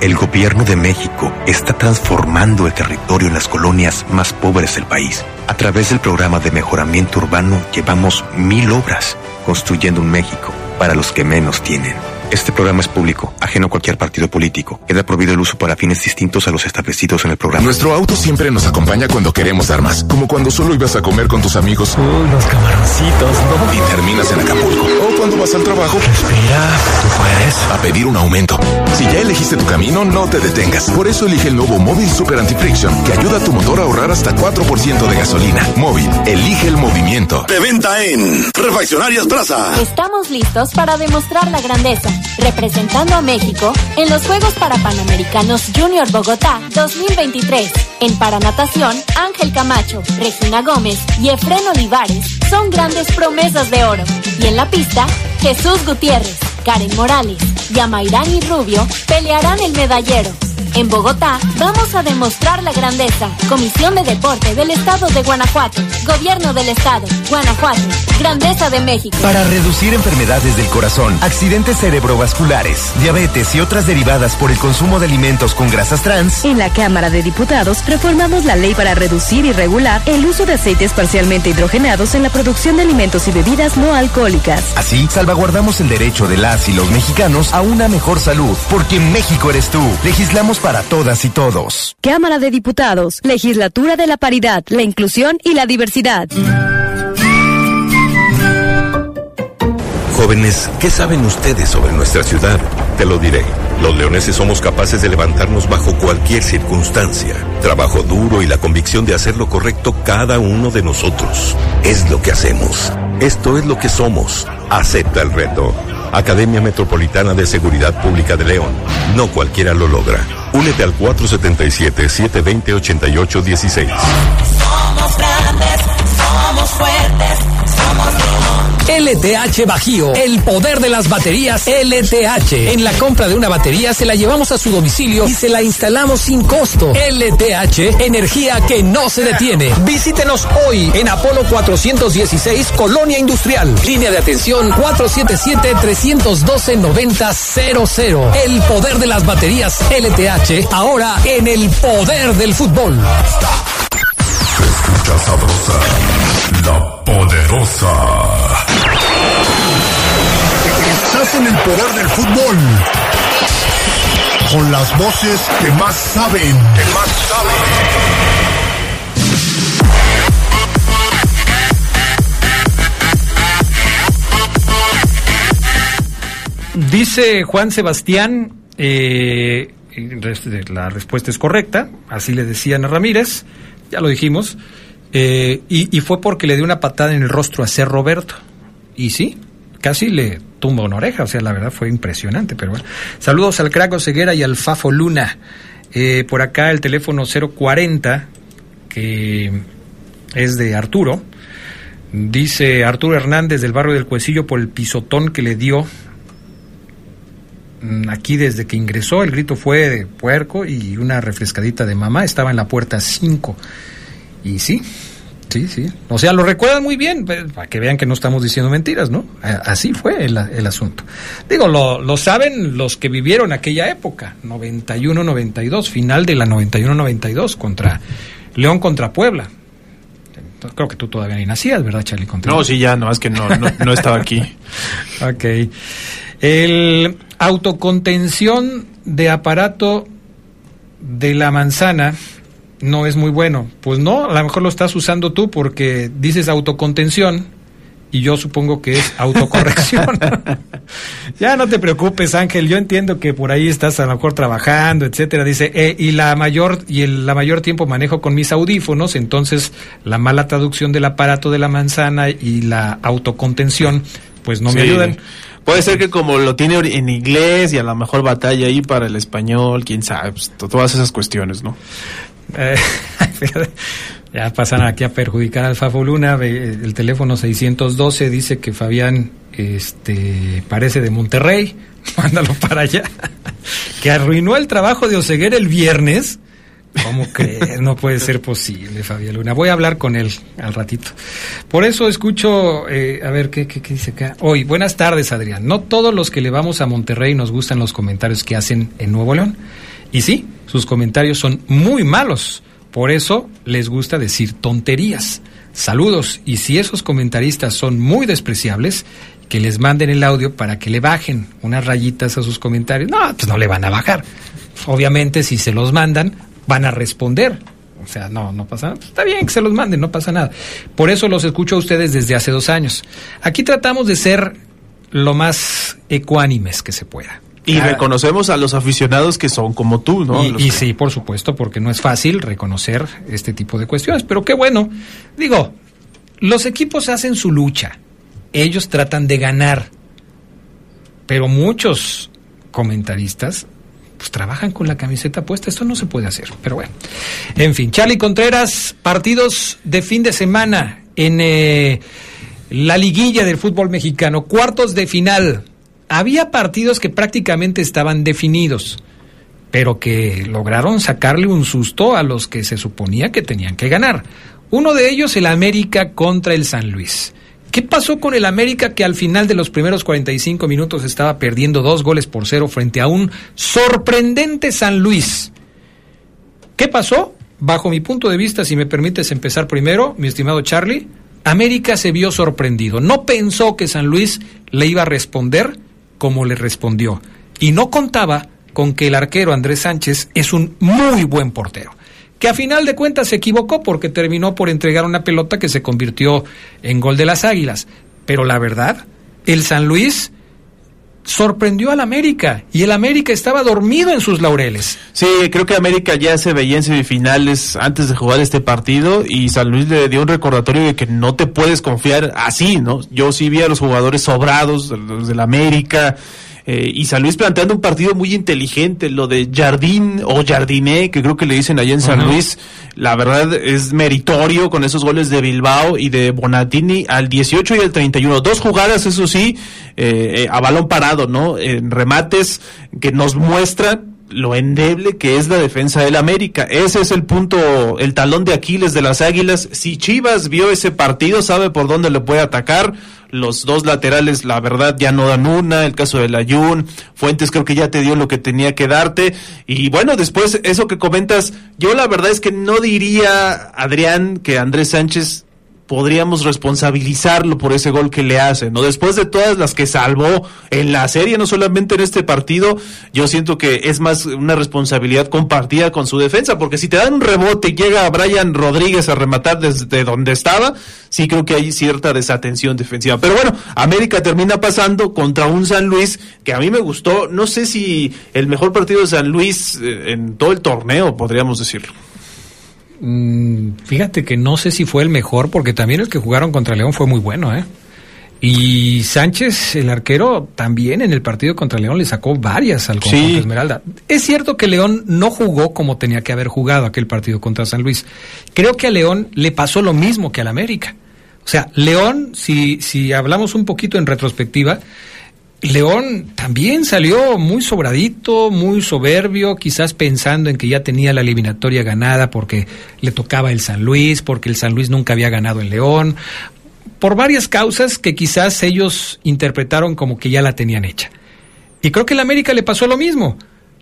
El gobierno de México está transformando el territorio en las colonias más pobres del país. A través del programa de mejoramiento urbano llevamos mil obras, construyendo un México para los que menos tienen. Este programa es público, ajeno a cualquier partido político. Queda prohibido el uso para fines distintos a los establecidos en el programa. Nuestro auto siempre nos acompaña cuando queremos dar más. Como cuando solo ibas a comer con tus amigos. Uy, los camaroncitos, ¿no? Y terminas en Acapulco. O cuando vas al trabajo. Respira, tú puedes. A pedir un aumento. Si ya elegiste tu camino, no te detengas. Por eso elige el nuevo Móvil Super Anti-Friction, que ayuda a tu motor a ahorrar hasta 4% de gasolina. Móvil, elige el movimiento. De venta en Refaccionarias Plaza. Estamos listos para demostrar la grandeza, representando a México en los Juegos para Panamericanos Junior Bogotá 2023. En paranatación, Ángel Camacho, Regina Gómez y Efren Olivares son grandes promesas de oro. Y en la pista, Jesús Gutiérrez, Karen Morales y Amairani Rubio pelearán el medallero. En Bogotá vamos a demostrar la grandeza. Comisión de Deporte del Estado de Guanajuato. Gobierno del Estado. Guanajuato. Grandeza de México. Para reducir enfermedades del corazón, accidentes cerebrovasculares, diabetes y otras derivadas por el consumo de alimentos con grasas trans, En la Cámara de Diputados reformamos la ley para reducir y regular el uso de aceites parcialmente hidrogenados en la producción de alimentos y bebidas no alcohólicas. Así, salvaguardamos el derecho de las y los mexicanos a una mejor salud, porque México eres tú. Legislamos para todas y todos. Cámara de Diputados, Legislatura de la Paridad, la Inclusión y la Diversidad. Jóvenes, ¿qué saben ustedes sobre nuestra ciudad? Te lo diré. Los leoneses somos capaces de levantarnos bajo cualquier circunstancia. Trabajo duro y la convicción de hacer lo correcto cada uno de nosotros. Es lo que hacemos. Esto es lo que somos. Acepta el reto. Academia Metropolitana de Seguridad Pública de León. No cualquiera lo logra. Únete al 477-720-8816. Somos grandes, somos fuertes, LTH Bajío, el poder de las baterías LTH. En la compra de una batería se la llevamos a su domicilio y se la instalamos sin costo. LTH, energía que no se detiene. Visítenos hoy en Apolo 416, Colonia Industrial. Línea de atención 477-312-9000. El poder de las baterías LTH, ahora en el poder del fútbol. Se escucha sabrosa, la poderosa. En el poder del fútbol. Con las voces que más saben. Dice Juan Sebastián, eh, la respuesta es correcta, así le decían a Ramírez, ya lo dijimos, eh, y, fue porque le dio una patada en el rostro a Ser Roberto. Y sí, casi le tumba una oreja, o sea, la verdad fue impresionante, pero bueno. Saludos al Craco Ceguera y al Fafo Luna. Eh, por acá el teléfono 040, que es de Arturo. Dice Arturo Hernández del barrio del Cuecillo por el pisotón que le dio mm, aquí desde que ingresó. El grito fue de puerco y una refrescadita de mamá. Estaba en la puerta 5. Y sí, sí, sí. O sea, lo recuerdan muy bien, para que vean que no estamos diciendo mentiras, ¿no? Así fue el, el asunto. Digo, lo, lo, saben los que vivieron aquella época, 91-92, final de la 91-92 contra León contra Puebla. Creo que tú todavía ni nacías, ¿verdad, Charlie? Contreras? No, sí, ya, no, es que no, no, no estaba aquí. *laughs* ok. El autocontención de aparato de la manzana no es muy bueno. Pues no, a lo mejor lo estás usando tú porque dices autocontención y yo supongo que es autocorrección. *laughs* ya no te preocupes, Ángel, yo entiendo que por ahí estás a lo mejor trabajando, etcétera. Dice, eh, y la mayor y el la mayor tiempo manejo con mis audífonos, entonces la mala traducción del aparato de la manzana y la autocontención pues no me ayudan. Puede ser que como lo tiene en inglés y a lo mejor batalla ahí para el español, quién sabe, pues, to- todas esas cuestiones, ¿no? Eh, *laughs* ya pasan aquí a perjudicar al Fafo Luna. El teléfono 612 dice que Fabián este, parece de Monterrey. *laughs* Mándalo para allá. que arruinó el trabajo de Oseguera el viernes. ¿Cómo crees? No puede ser posible, Fabián Luna. Voy a hablar con él al ratito. Por eso escucho, eh, a ver, ¿qué, qué, qué dice acá? Hoy, buenas tardes, Adrián. No todos los que le vamos a Monterrey nos gustan los comentarios que hacen en Nuevo León. Y sí, sus comentarios son muy malos. Por eso les gusta decir tonterías. Saludos. Y si esos comentaristas son muy despreciables, que les manden el audio para que le bajen unas rayitas a sus comentarios. No, pues no le van a bajar. Obviamente, si se los mandan, van a responder. O sea, no, no pasa nada. Está bien que se los manden, no pasa nada. Por eso los escucho a ustedes desde hace dos años. Aquí tratamos de ser lo más ecuánimes que se pueda. Y reconocemos a los aficionados que son como tú, ¿no? y, Los y que- sí, por supuesto, porque no es fácil reconocer este tipo de cuestiones. Pero qué bueno. Digo, los equipos hacen su lucha. Ellos tratan de ganar. Pero muchos comentaristas pues trabajan con la camiseta puesta. Esto no se puede hacer. Pero bueno. En fin, Charlie Contreras, partidos de fin de semana en eh, la liguilla del fútbol mexicano, cuartos de final. Había partidos que prácticamente estaban definidos, pero que lograron sacarle un susto a los que se suponía que tenían que ganar. Uno de ellos, el América contra el San Luis. ¿Qué pasó con el América que al final de los primeros 45 minutos estaba perdiendo dos goles por cero frente a un sorprendente San Luis? ¿Qué pasó? Bajo mi punto de vista, si me permites empezar primero, mi estimado Charlie, América se vio sorprendido. No pensó que San Luis le iba a responder como le respondió. Y no contaba con que el arquero Andrés Sánchez es un muy buen portero. Que a final de cuentas se equivocó porque terminó por entregar una pelota que se convirtió en gol de las Águilas. Pero la verdad, el San Luis sorprendió al América y el América estaba dormido en sus laureles. Sí, creo que América ya se veía en semifinales antes de jugar este partido y San Luis le dio un recordatorio de que no te puedes confiar así, ¿no? Yo sí vi a los jugadores sobrados, del América, eh, y San Luis planteando un partido muy inteligente, lo de Jardín o Jardiné, que creo que le dicen allá en San. Luis, la verdad es meritorio con esos goles de Bilbao y de Bonatini al 18 y al 31. Dos jugadas, eso sí, eh, eh, a balón parado, ¿no? En remates que nos muestran lo endeble que es la defensa del América. Ese es el punto, el talón de Aquiles de las Águilas. Si Chivas vio ese partido, sabe por dónde le puede atacar. Los dos laterales, la verdad, ya no dan una. El caso del Ayun, Fuentes creo que ya te dio lo que tenía que darte. Y bueno, después, eso que comentas, yo la verdad es que no diría, Adrián, que Andrés Sánchez podríamos responsabilizarlo por ese gol que le hace, ¿no? Después de todas las que salvó en la serie, no solamente en este partido, yo siento que es más una responsabilidad compartida con su defensa, porque si te dan un rebote y llega Brian Rodríguez a rematar desde donde estaba, sí creo que hay cierta desatención defensiva. Pero bueno, América termina pasando contra un San Luis que a mí me gustó, no sé si el mejor partido de San Luis eh, en todo el torneo, podríamos decirlo. Mm, fíjate que no sé si fue el mejor, porque también el que jugaron contra León fue muy bueno, ¿eh? Y Sánchez, el arquero, también en el partido contra León le sacó varias al conjunto Sí. Esmeralda. Es cierto que León no jugó como tenía que haber jugado aquel partido contra San Luis. Creo que a León le pasó lo mismo que al América. O sea, León, si, si hablamos un poquito en retrospectiva, León también salió muy sobradito, muy soberbio, quizás pensando en que ya tenía la eliminatoria ganada porque le tocaba el San Luis, porque el San Luis nunca había ganado en León, por varias causas que quizás ellos interpretaron como que ya la tenían hecha. Y creo que el América le pasó lo mismo.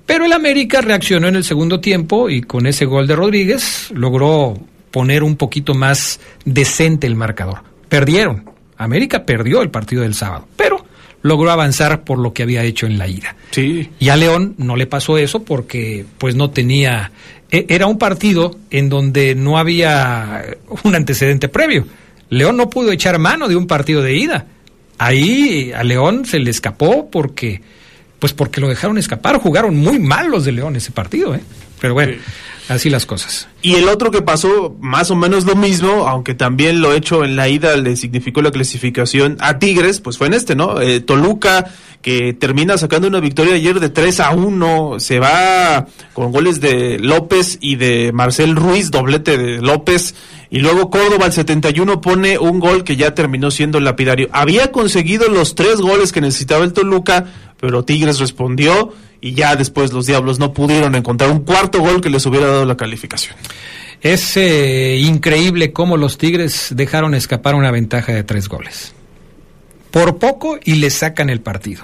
Pero el América reaccionó en el segundo tiempo y con ese gol de Rodríguez logró poner un poquito más decente el marcador. Perdieron. América perdió el partido del sábado, pero logró avanzar por lo que había hecho en la ida. Sí. Y a León no le pasó eso porque pues no tenía e- era un partido en donde no había un antecedente previo. León no pudo echar mano de un partido de ida. Ahí a León se le escapó porque pues porque lo dejaron escapar, jugaron muy mal los de León ese partido, ¿eh? Pero bueno, así las cosas. Y el otro que pasó más o menos lo mismo, aunque también lo hecho en la ida le significó la clasificación a Tigres, pues fue en este, ¿no? Eh, Toluca, que termina sacando una victoria ayer de 3 a 1, se va con goles de López y de Marcel Ruiz, doblete de López, y luego Córdoba al 71 pone un gol que ya terminó siendo lapidario. Había conseguido los tres goles que necesitaba el Toluca, pero Tigres respondió y ya después los Diablos no pudieron encontrar un cuarto gol que les hubiera dado la calificación. Es eh, increíble cómo los Tigres dejaron escapar una ventaja de tres goles. Por poco y le sacan el partido.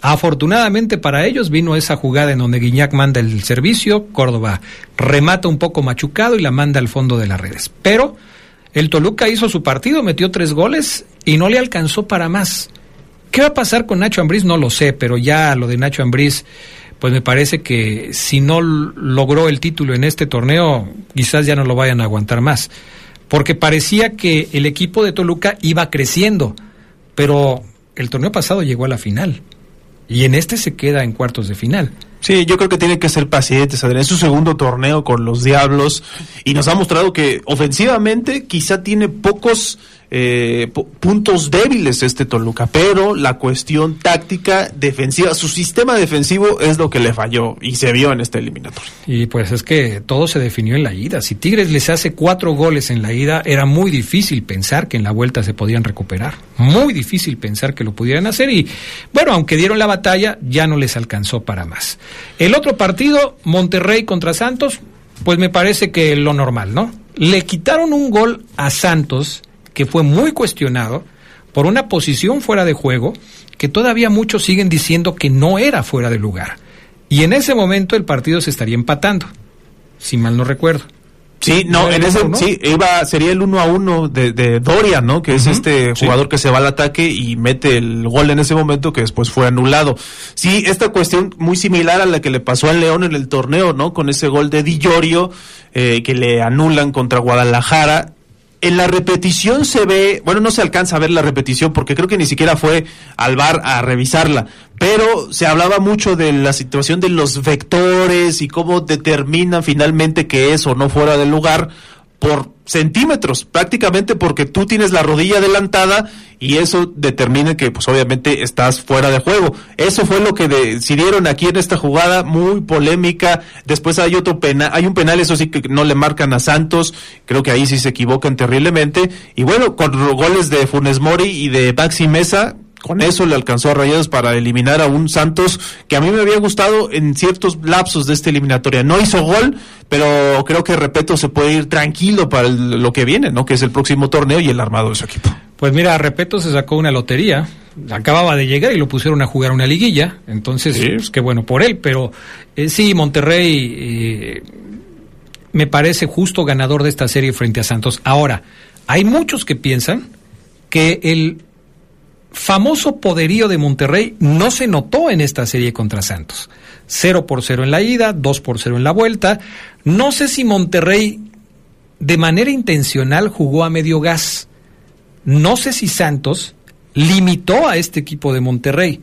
Afortunadamente para ellos vino esa jugada en donde Guiñac manda el servicio, Córdoba remata un poco machucado y la manda al fondo de las redes. Pero el Toluca hizo su partido, metió tres goles y no le alcanzó para más. ¿Qué va a pasar con Nacho Ambriz? No lo sé, pero ya lo de Nacho Ambriz, pues me parece que si no logró el título en este torneo, quizás ya no lo vayan a aguantar más. Porque parecía que el equipo de Toluca iba creciendo, pero el torneo pasado llegó a la final. Y en este se queda en cuartos de final. Sí, yo creo que tiene que ser pacientes, Adrián. Es su segundo torneo con los Diablos y nos ha mostrado que ofensivamente quizá tiene pocos eh, puntos débiles este Toluca, pero la cuestión táctica defensiva, su sistema defensivo es lo que le falló y se vio en este eliminatorio. Y pues es que todo se definió en la ida. Si Tigres les hace cuatro goles en la ida, era muy difícil pensar que en la vuelta se podían recuperar. Muy difícil pensar que lo pudieran hacer y bueno, aunque dieron la batalla, ya no les alcanzó para más. El otro partido, Monterrey contra Santos, pues me parece que lo normal, ¿no? Le quitaron un gol a Santos que fue muy cuestionado por una posición fuera de juego que todavía muchos siguen diciendo que no era fuera de lugar. Y en ese momento el partido se estaría empatando, si mal no recuerdo. Sí, no, en ese, sí, iba, sería el uno a uno de, de Dorian, ¿no? Que es este jugador que se va al ataque y mete el gol en ese momento que después fue anulado. Sí, esta cuestión muy similar a la que le pasó al León en el torneo, ¿no? Con ese gol de Di Llorio, eh, que le anulan contra Guadalajara en la repetición se ve, bueno, no se alcanza a ver la repetición porque creo que ni siquiera fue al bar a revisarla, pero se hablaba mucho de la situación de los vectores y cómo determinan finalmente que es o no fuera del lugar por centímetros, prácticamente porque tú tienes la rodilla adelantada y eso determina que pues obviamente estás fuera de juego. Eso fue lo que decidieron aquí en esta jugada muy polémica. Después hay otro penal, hay un penal eso sí que no le marcan a Santos, creo que ahí sí se equivocan terriblemente y bueno, con goles de Funes Mori y de Maxi Mesa con eso le alcanzó a Rayados para eliminar a un Santos que a mí me había gustado en ciertos lapsos de esta eliminatoria. No hizo gol, pero creo que Repeto se puede ir tranquilo para lo que viene, ¿no? Que es el próximo torneo y el armado de su equipo. Pues mira, Repeto se sacó una lotería, acababa de llegar y lo pusieron a jugar una liguilla, entonces, pues, qué bueno por él, pero eh, sí, Monterrey eh, me parece justo ganador de esta serie frente a Santos. Ahora, hay muchos que piensan que el famoso poderío de Monterrey no se notó en esta serie contra Santos. 0 por 0 en la ida, 2 por 0 en la vuelta. No sé si Monterrey de manera intencional jugó a medio gas. No sé si Santos limitó a este equipo de Monterrey.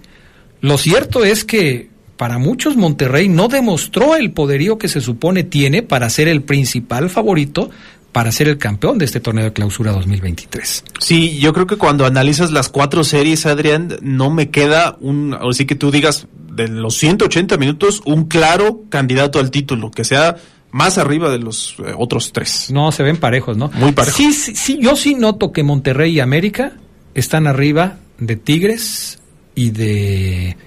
Lo cierto es que para muchos Monterrey no demostró el poderío que se supone tiene para ser el principal favorito para ser el campeón de este torneo de clausura 2023. Sí, yo creo que cuando analizas las cuatro series, Adrián, no me queda un, así que tú digas, de los 180 minutos, un claro candidato al título, que sea más arriba de los eh, otros tres. No, se ven parejos, ¿no? Muy parejos. Sí, sí, sí, yo sí noto que Monterrey y América están arriba de Tigres y de,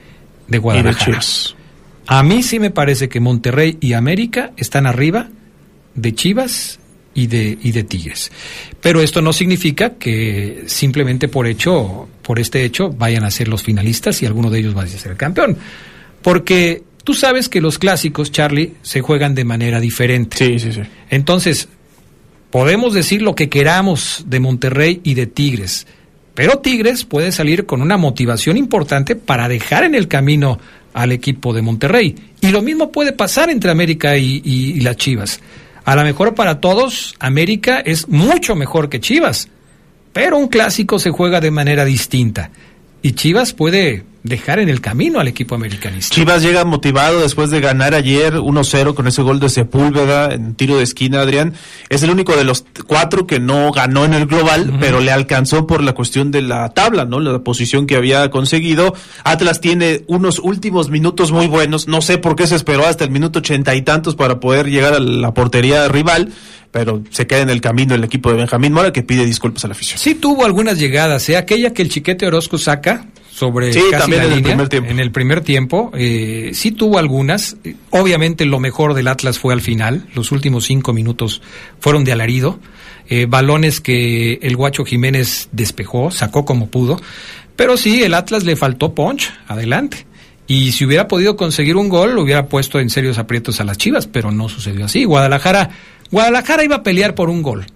de Guadalajara. A mí sí me parece que Monterrey y América están arriba de Chivas y de, y de Tigres. Pero esto no significa que simplemente por hecho, por este hecho, vayan a ser los finalistas y alguno de ellos vaya a ser el campeón. Porque tú sabes que los clásicos, Charlie, se juegan de manera diferente. Sí, sí, sí. Entonces, podemos decir lo que queramos de Monterrey y de Tigres, pero Tigres puede salir con una motivación importante para dejar en el camino al equipo de Monterrey. Y lo mismo puede pasar entre América y, y las Chivas. A lo mejor para todos, América es mucho mejor que Chivas, pero un clásico se juega de manera distinta. Y Chivas puede dejar en el camino al equipo americanista. Chivas llega motivado después de ganar ayer 1-0 con ese gol de Sepúlveda en tiro de esquina, Adrián. Es el único de los cuatro que no ganó en el global, pero le alcanzó por la cuestión de la tabla, ¿no? La posición que había conseguido. Atlas tiene unos últimos minutos muy buenos. No sé por qué se esperó hasta el minuto ochenta y tantos para poder llegar a la portería rival pero se queda en el camino el equipo de Benjamín Mora que pide disculpas a la afición. Sí tuvo algunas llegadas, ¿eh? aquella que el chiquete Orozco saca sobre sí, casi la en el línea, primer tiempo. en el primer tiempo, eh, sí tuvo algunas. Obviamente lo mejor del Atlas fue al final. Los últimos cinco minutos fueron de alarido. Eh, balones que el Guacho Jiménez despejó, sacó como pudo. Pero sí, el Atlas le faltó punch adelante. Y si hubiera podido conseguir un gol, lo hubiera puesto en serios aprietos a las Chivas, pero no sucedió así. Guadalajara, Guadalajara iba a pelear por un gol.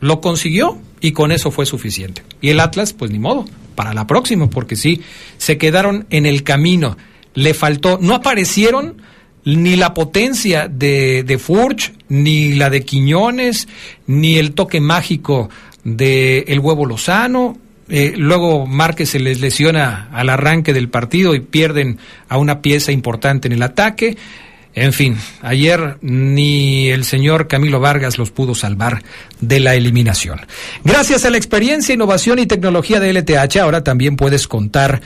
Lo consiguió y con eso fue suficiente. Y el Atlas, pues ni modo, para la próxima, porque sí, se quedaron en el camino. Le faltó, no aparecieron ni la potencia de, de Furch, ni la de Quiñones, ni el toque mágico de el huevo Lozano. Eh, luego Márquez se les lesiona al arranque del partido y pierden a una pieza importante en el ataque. En fin, ayer ni el señor Camilo Vargas los pudo salvar de la eliminación. Gracias a la experiencia, innovación y tecnología de LTH, ahora también puedes contar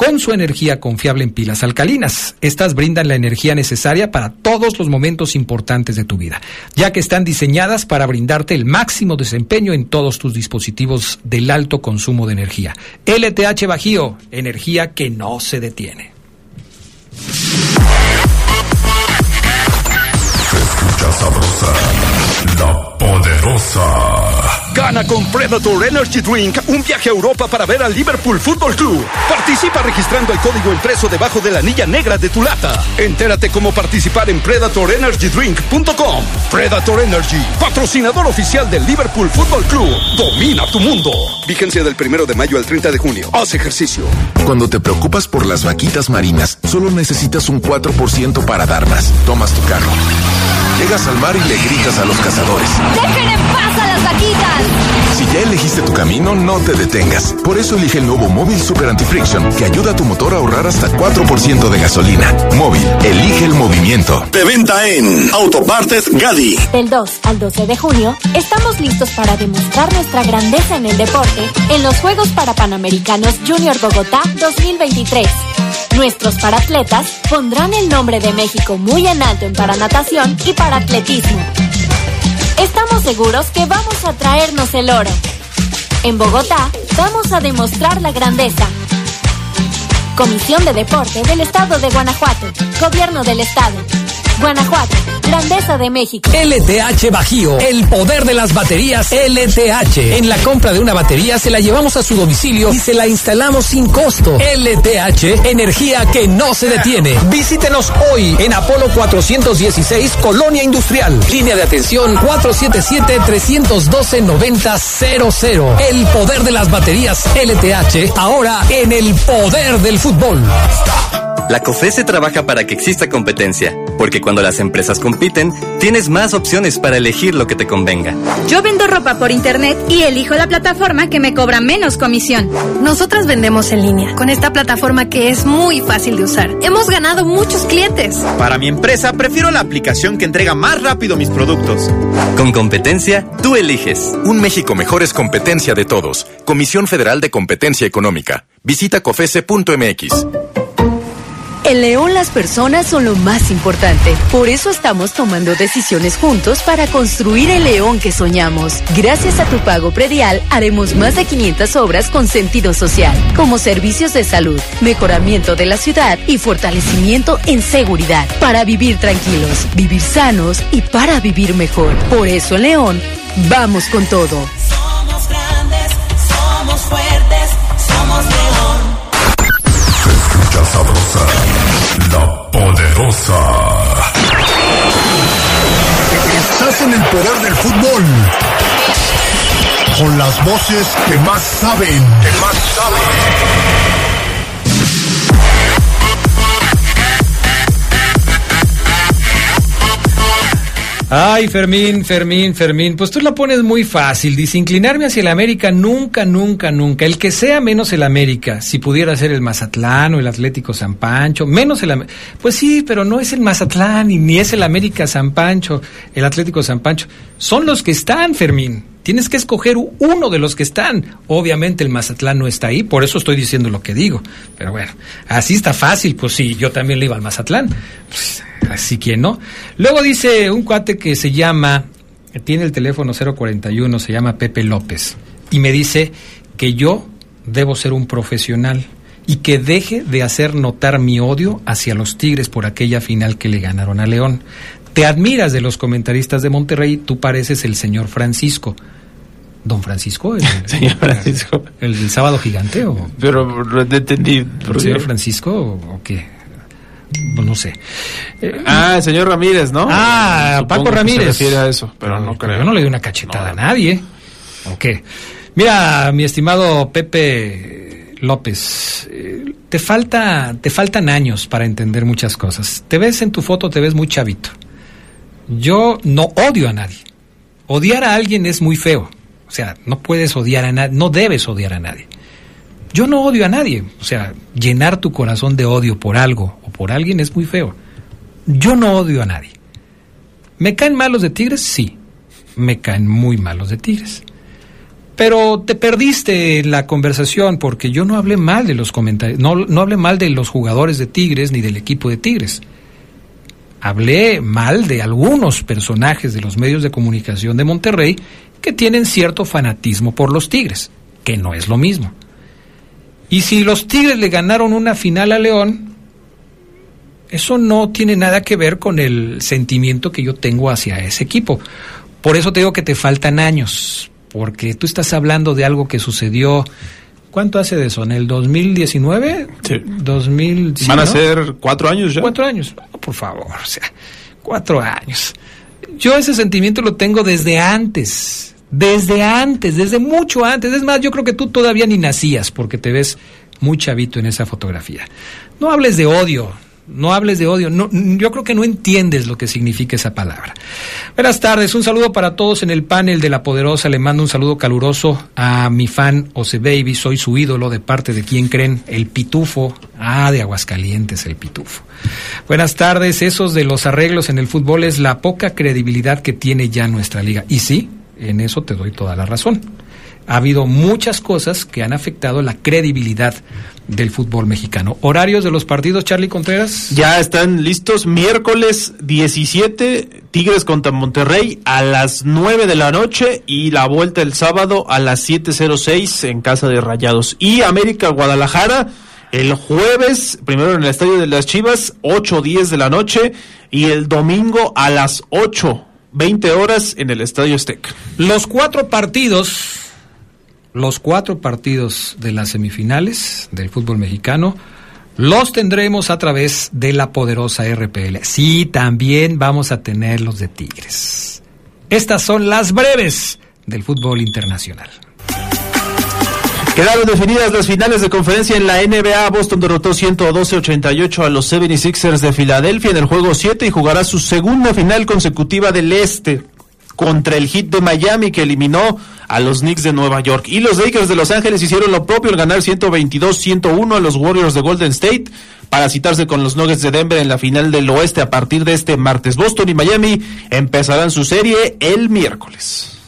con su energía confiable en pilas alcalinas. Estas brindan la energía necesaria para todos los momentos importantes de tu vida, ya que están diseñadas para brindarte el máximo desempeño en todos tus dispositivos del alto consumo de energía. LTH Bajío, energía que no se detiene. Sabrosa, la poderosa. Gana con Predator Energy Drink un viaje a Europa para ver al Liverpool Football Club. Participa registrando el código impreso debajo de la anilla negra de tu lata. Entérate cómo participar en PredatorEnergyDrink.com. Predator Energy, patrocinador oficial del Liverpool Football Club. Domina tu mundo. Vigencia del primero de mayo al 30 de junio. Haz ejercicio. Cuando te preocupas por las vaquitas marinas, solo necesitas un 4% para dar más. Tomas tu carro. Llegas al mar y le gritas a los cazadores. ¡Dejen en paz a las vaquitas! Si ya elegiste tu camino, no te detengas. Por eso elige el nuevo Móvil Super Anti-Friction, que ayuda a tu motor a ahorrar hasta 4% de gasolina. Móvil, elige el movimiento. De venta en Autopartes Gadi. Del 2 al 12 de junio, estamos listos para demostrar nuestra grandeza en el deporte en los Juegos Parapanamericanos Junior Bogotá 2023. Nuestros paratletas pondrán el nombre de México muy en alto en paranatación y para atletismo. Seguros que vamos a traernos el oro. En Bogotá vamos a demostrar la grandeza. Comisión de Deporte del Estado de Guanajuato. Gobierno del Estado. Guanajuato. Grandeza de México. LTH Bajío, el poder de las baterías LTH. En la compra de una batería se la llevamos a su domicilio y se la instalamos sin costo. LTH, energía que no se detiene. Visítenos hoy en Apolo 416, Colonia Industrial. Línea de atención 477-312-9000. El poder de las baterías LTH, ahora en el poder del fútbol. La COFESE trabaja para que exista competencia, porque cuando las empresas compiten, tienes más opciones para elegir lo que te convenga. Yo vendo ropa por internet y elijo la plataforma que me cobra menos comisión. Nosotras vendemos en línea, con esta plataforma que es muy fácil de usar. Hemos ganado muchos clientes. Para mi empresa, prefiero la aplicación que entrega más rápido mis productos. Con competencia, tú eliges. Un México mejor es competencia de todos. Comisión Federal de Competencia Económica. Visita cofese.mx. En León las personas son lo más importante. Por eso estamos tomando decisiones juntos para construir el León que soñamos. Gracias a tu pago predial, haremos más de 500 obras con sentido social, como servicios de salud, mejoramiento de la ciudad y fortalecimiento en seguridad, para vivir tranquilos, vivir sanos y para vivir mejor. Por eso en León, vamos con todo. Somos grandes, somos fuertes, somos León. Escucha sabrosa, la poderosa. Estás en el poder del fútbol. Con las voces que más saben. Que más saben. Ay, Fermín, Fermín, Fermín, pues tú la pones muy fácil. Dice, inclinarme hacia el América nunca, nunca, nunca. El que sea menos el América, si pudiera ser el Mazatlán o el Atlético San Pancho, menos el América. Pues sí, pero no es el Mazatlán y ni es el América San Pancho, el Atlético San Pancho. Son los que están, Fermín. Tienes que escoger uno de los que están. Obviamente el Mazatlán no está ahí, por eso estoy diciendo lo que digo. Pero bueno, así está fácil, pues sí, yo también le iba al Mazatlán. Pues, así que no. Luego dice un cuate que se llama, tiene el teléfono 041, se llama Pepe López, y me dice que yo debo ser un profesional y que deje de hacer notar mi odio hacia los Tigres por aquella final que le ganaron a León. Te admiras de los comentaristas de Monterrey, tú pareces el señor Francisco. ¿Don Francisco? El, *laughs* señor Francisco. El, sábado gigante? O, Pero no entendí. ¿El señor Francisco o qué? Pues no sé. Eh, ah, el señor Ramírez, ¿no? Ah, Paco Ramírez. Se a eso, pero no creo. Yo no le di una cachetada a nadie. Ok. Mira, mi estimado Pepe López, eh, te falta, te faltan años para entender muchas cosas. Te ves en tu foto, te ves muy chavito. Yo no odio a nadie. Odiar a alguien es muy feo. O sea, no puedes odiar a nadie, no debes odiar a nadie. Yo no odio a nadie. O sea, llenar tu corazón de odio por algo o por alguien es muy feo. Yo no odio a nadie. ¿Me caen malos de Tigres? Sí. Me caen muy malos de Tigres. Pero te perdiste la conversación porque yo no hablé mal de los comentarios, no, no hablé mal de los jugadores de Tigres ni del equipo de Tigres. Hablé mal de algunos personajes de los medios de comunicación de Monterrey que tienen cierto fanatismo por los Tigres, que no es lo mismo. Y si los Tigres le ganaron una final a León, eso no tiene nada que ver con el sentimiento que yo tengo hacia ese equipo. Por eso te digo que te faltan años, porque tú estás hablando de algo que sucedió. ¿Cuánto hace de eso? ¿En el 2019? Sí. 2000, Van a ser cuatro años ya. Cuatro años. por favor, o sea, cuatro años. Yo ese sentimiento lo tengo desde antes. Desde antes, desde mucho antes. Es más, yo creo que tú todavía ni nacías porque te ves muy chavito en esa fotografía. No hables de odio, no hables de odio. No, yo creo que no entiendes lo que significa esa palabra. Buenas tardes, un saludo para todos en el panel de La Poderosa. Le mando un saludo caluroso a mi fan Ose Baby. Soy su ídolo de parte de quien creen, el Pitufo. Ah, de Aguascalientes, el Pitufo. Buenas tardes, esos de los arreglos en el fútbol es la poca credibilidad que tiene ya nuestra liga. Y sí, en eso te doy toda la razón. Ha habido muchas cosas que han afectado la credibilidad del fútbol mexicano. ¿Horarios de los partidos, Charlie Contreras? Ya están listos. Miércoles 17, Tigres contra Monterrey a las 9 de la noche y la vuelta el sábado a las 7.06 en Casa de Rayados. Y América Guadalajara el jueves, primero en el Estadio de las Chivas, 8.10 de la noche y el domingo a las 8 20 horas en el Estadio Azteca. Los cuatro partidos, los cuatro partidos de las semifinales del fútbol mexicano, los tendremos a través de la poderosa RPL. Sí, también vamos a tener los de Tigres. Estas son las breves del fútbol internacional. Quedaron definidas las finales de conferencia en la NBA. Boston derrotó 112-88 a los 76ers de Filadelfia en el juego 7 y jugará su segunda final consecutiva del Este contra el Heat de Miami que eliminó a los Knicks de Nueva York. Y los Lakers de Los Ángeles hicieron lo propio al ganar 122-101 a los Warriors de Golden State para citarse con los Nuggets de Denver en la final del oeste a partir de este martes. Boston y Miami empezarán su serie el miércoles.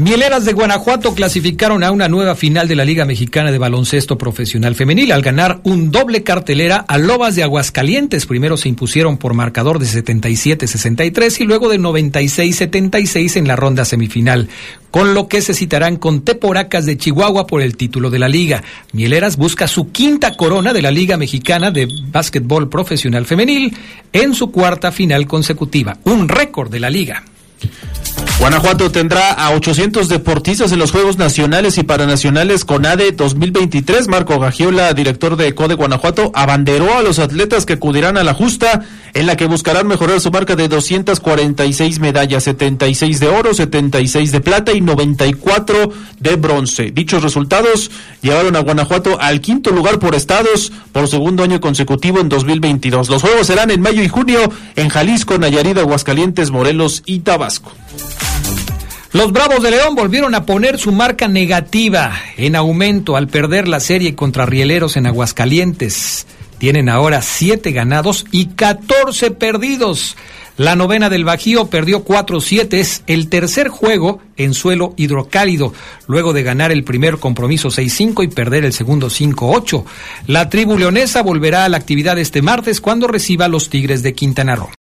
Mieleras de Guanajuato clasificaron a una nueva final de la Liga Mexicana de Baloncesto Profesional Femenil al ganar un doble cartelera a Lobas de Aguascalientes. Primero se impusieron por marcador de 77-63 y luego de 96-76 en la ronda semifinal, con lo que se citarán con Teporacas de Chihuahua por el título de la liga. Mieleras busca su quinta corona de la Liga Mexicana de Básquetbol Profesional Femenil en su cuarta final consecutiva, un récord de la liga. Guanajuato tendrá a 800 deportistas en los Juegos Nacionales y Paranacionales con ADE 2023. Marco Gagiola, director de CODE Guanajuato, abanderó a los atletas que acudirán a la justa, en la que buscarán mejorar su marca de 246 medallas, 76 de oro, 76 de plata y 94 de bronce. Dichos resultados llevaron a Guanajuato al quinto lugar por estados por segundo año consecutivo en 2022. Los Juegos serán en mayo y junio en Jalisco, Nayarit, Aguascalientes, Morelos y Tabasco. Los Bravos de León volvieron a poner su marca negativa en aumento al perder la serie contra Rieleros en Aguascalientes. Tienen ahora siete ganados y 14 perdidos. La novena del Bajío perdió 4-7, es el tercer juego en suelo hidrocálido, luego de ganar el primer compromiso 6-5 y perder el segundo 5-8. La tribu leonesa volverá a la actividad este martes cuando reciba a los Tigres de Quintana Roo.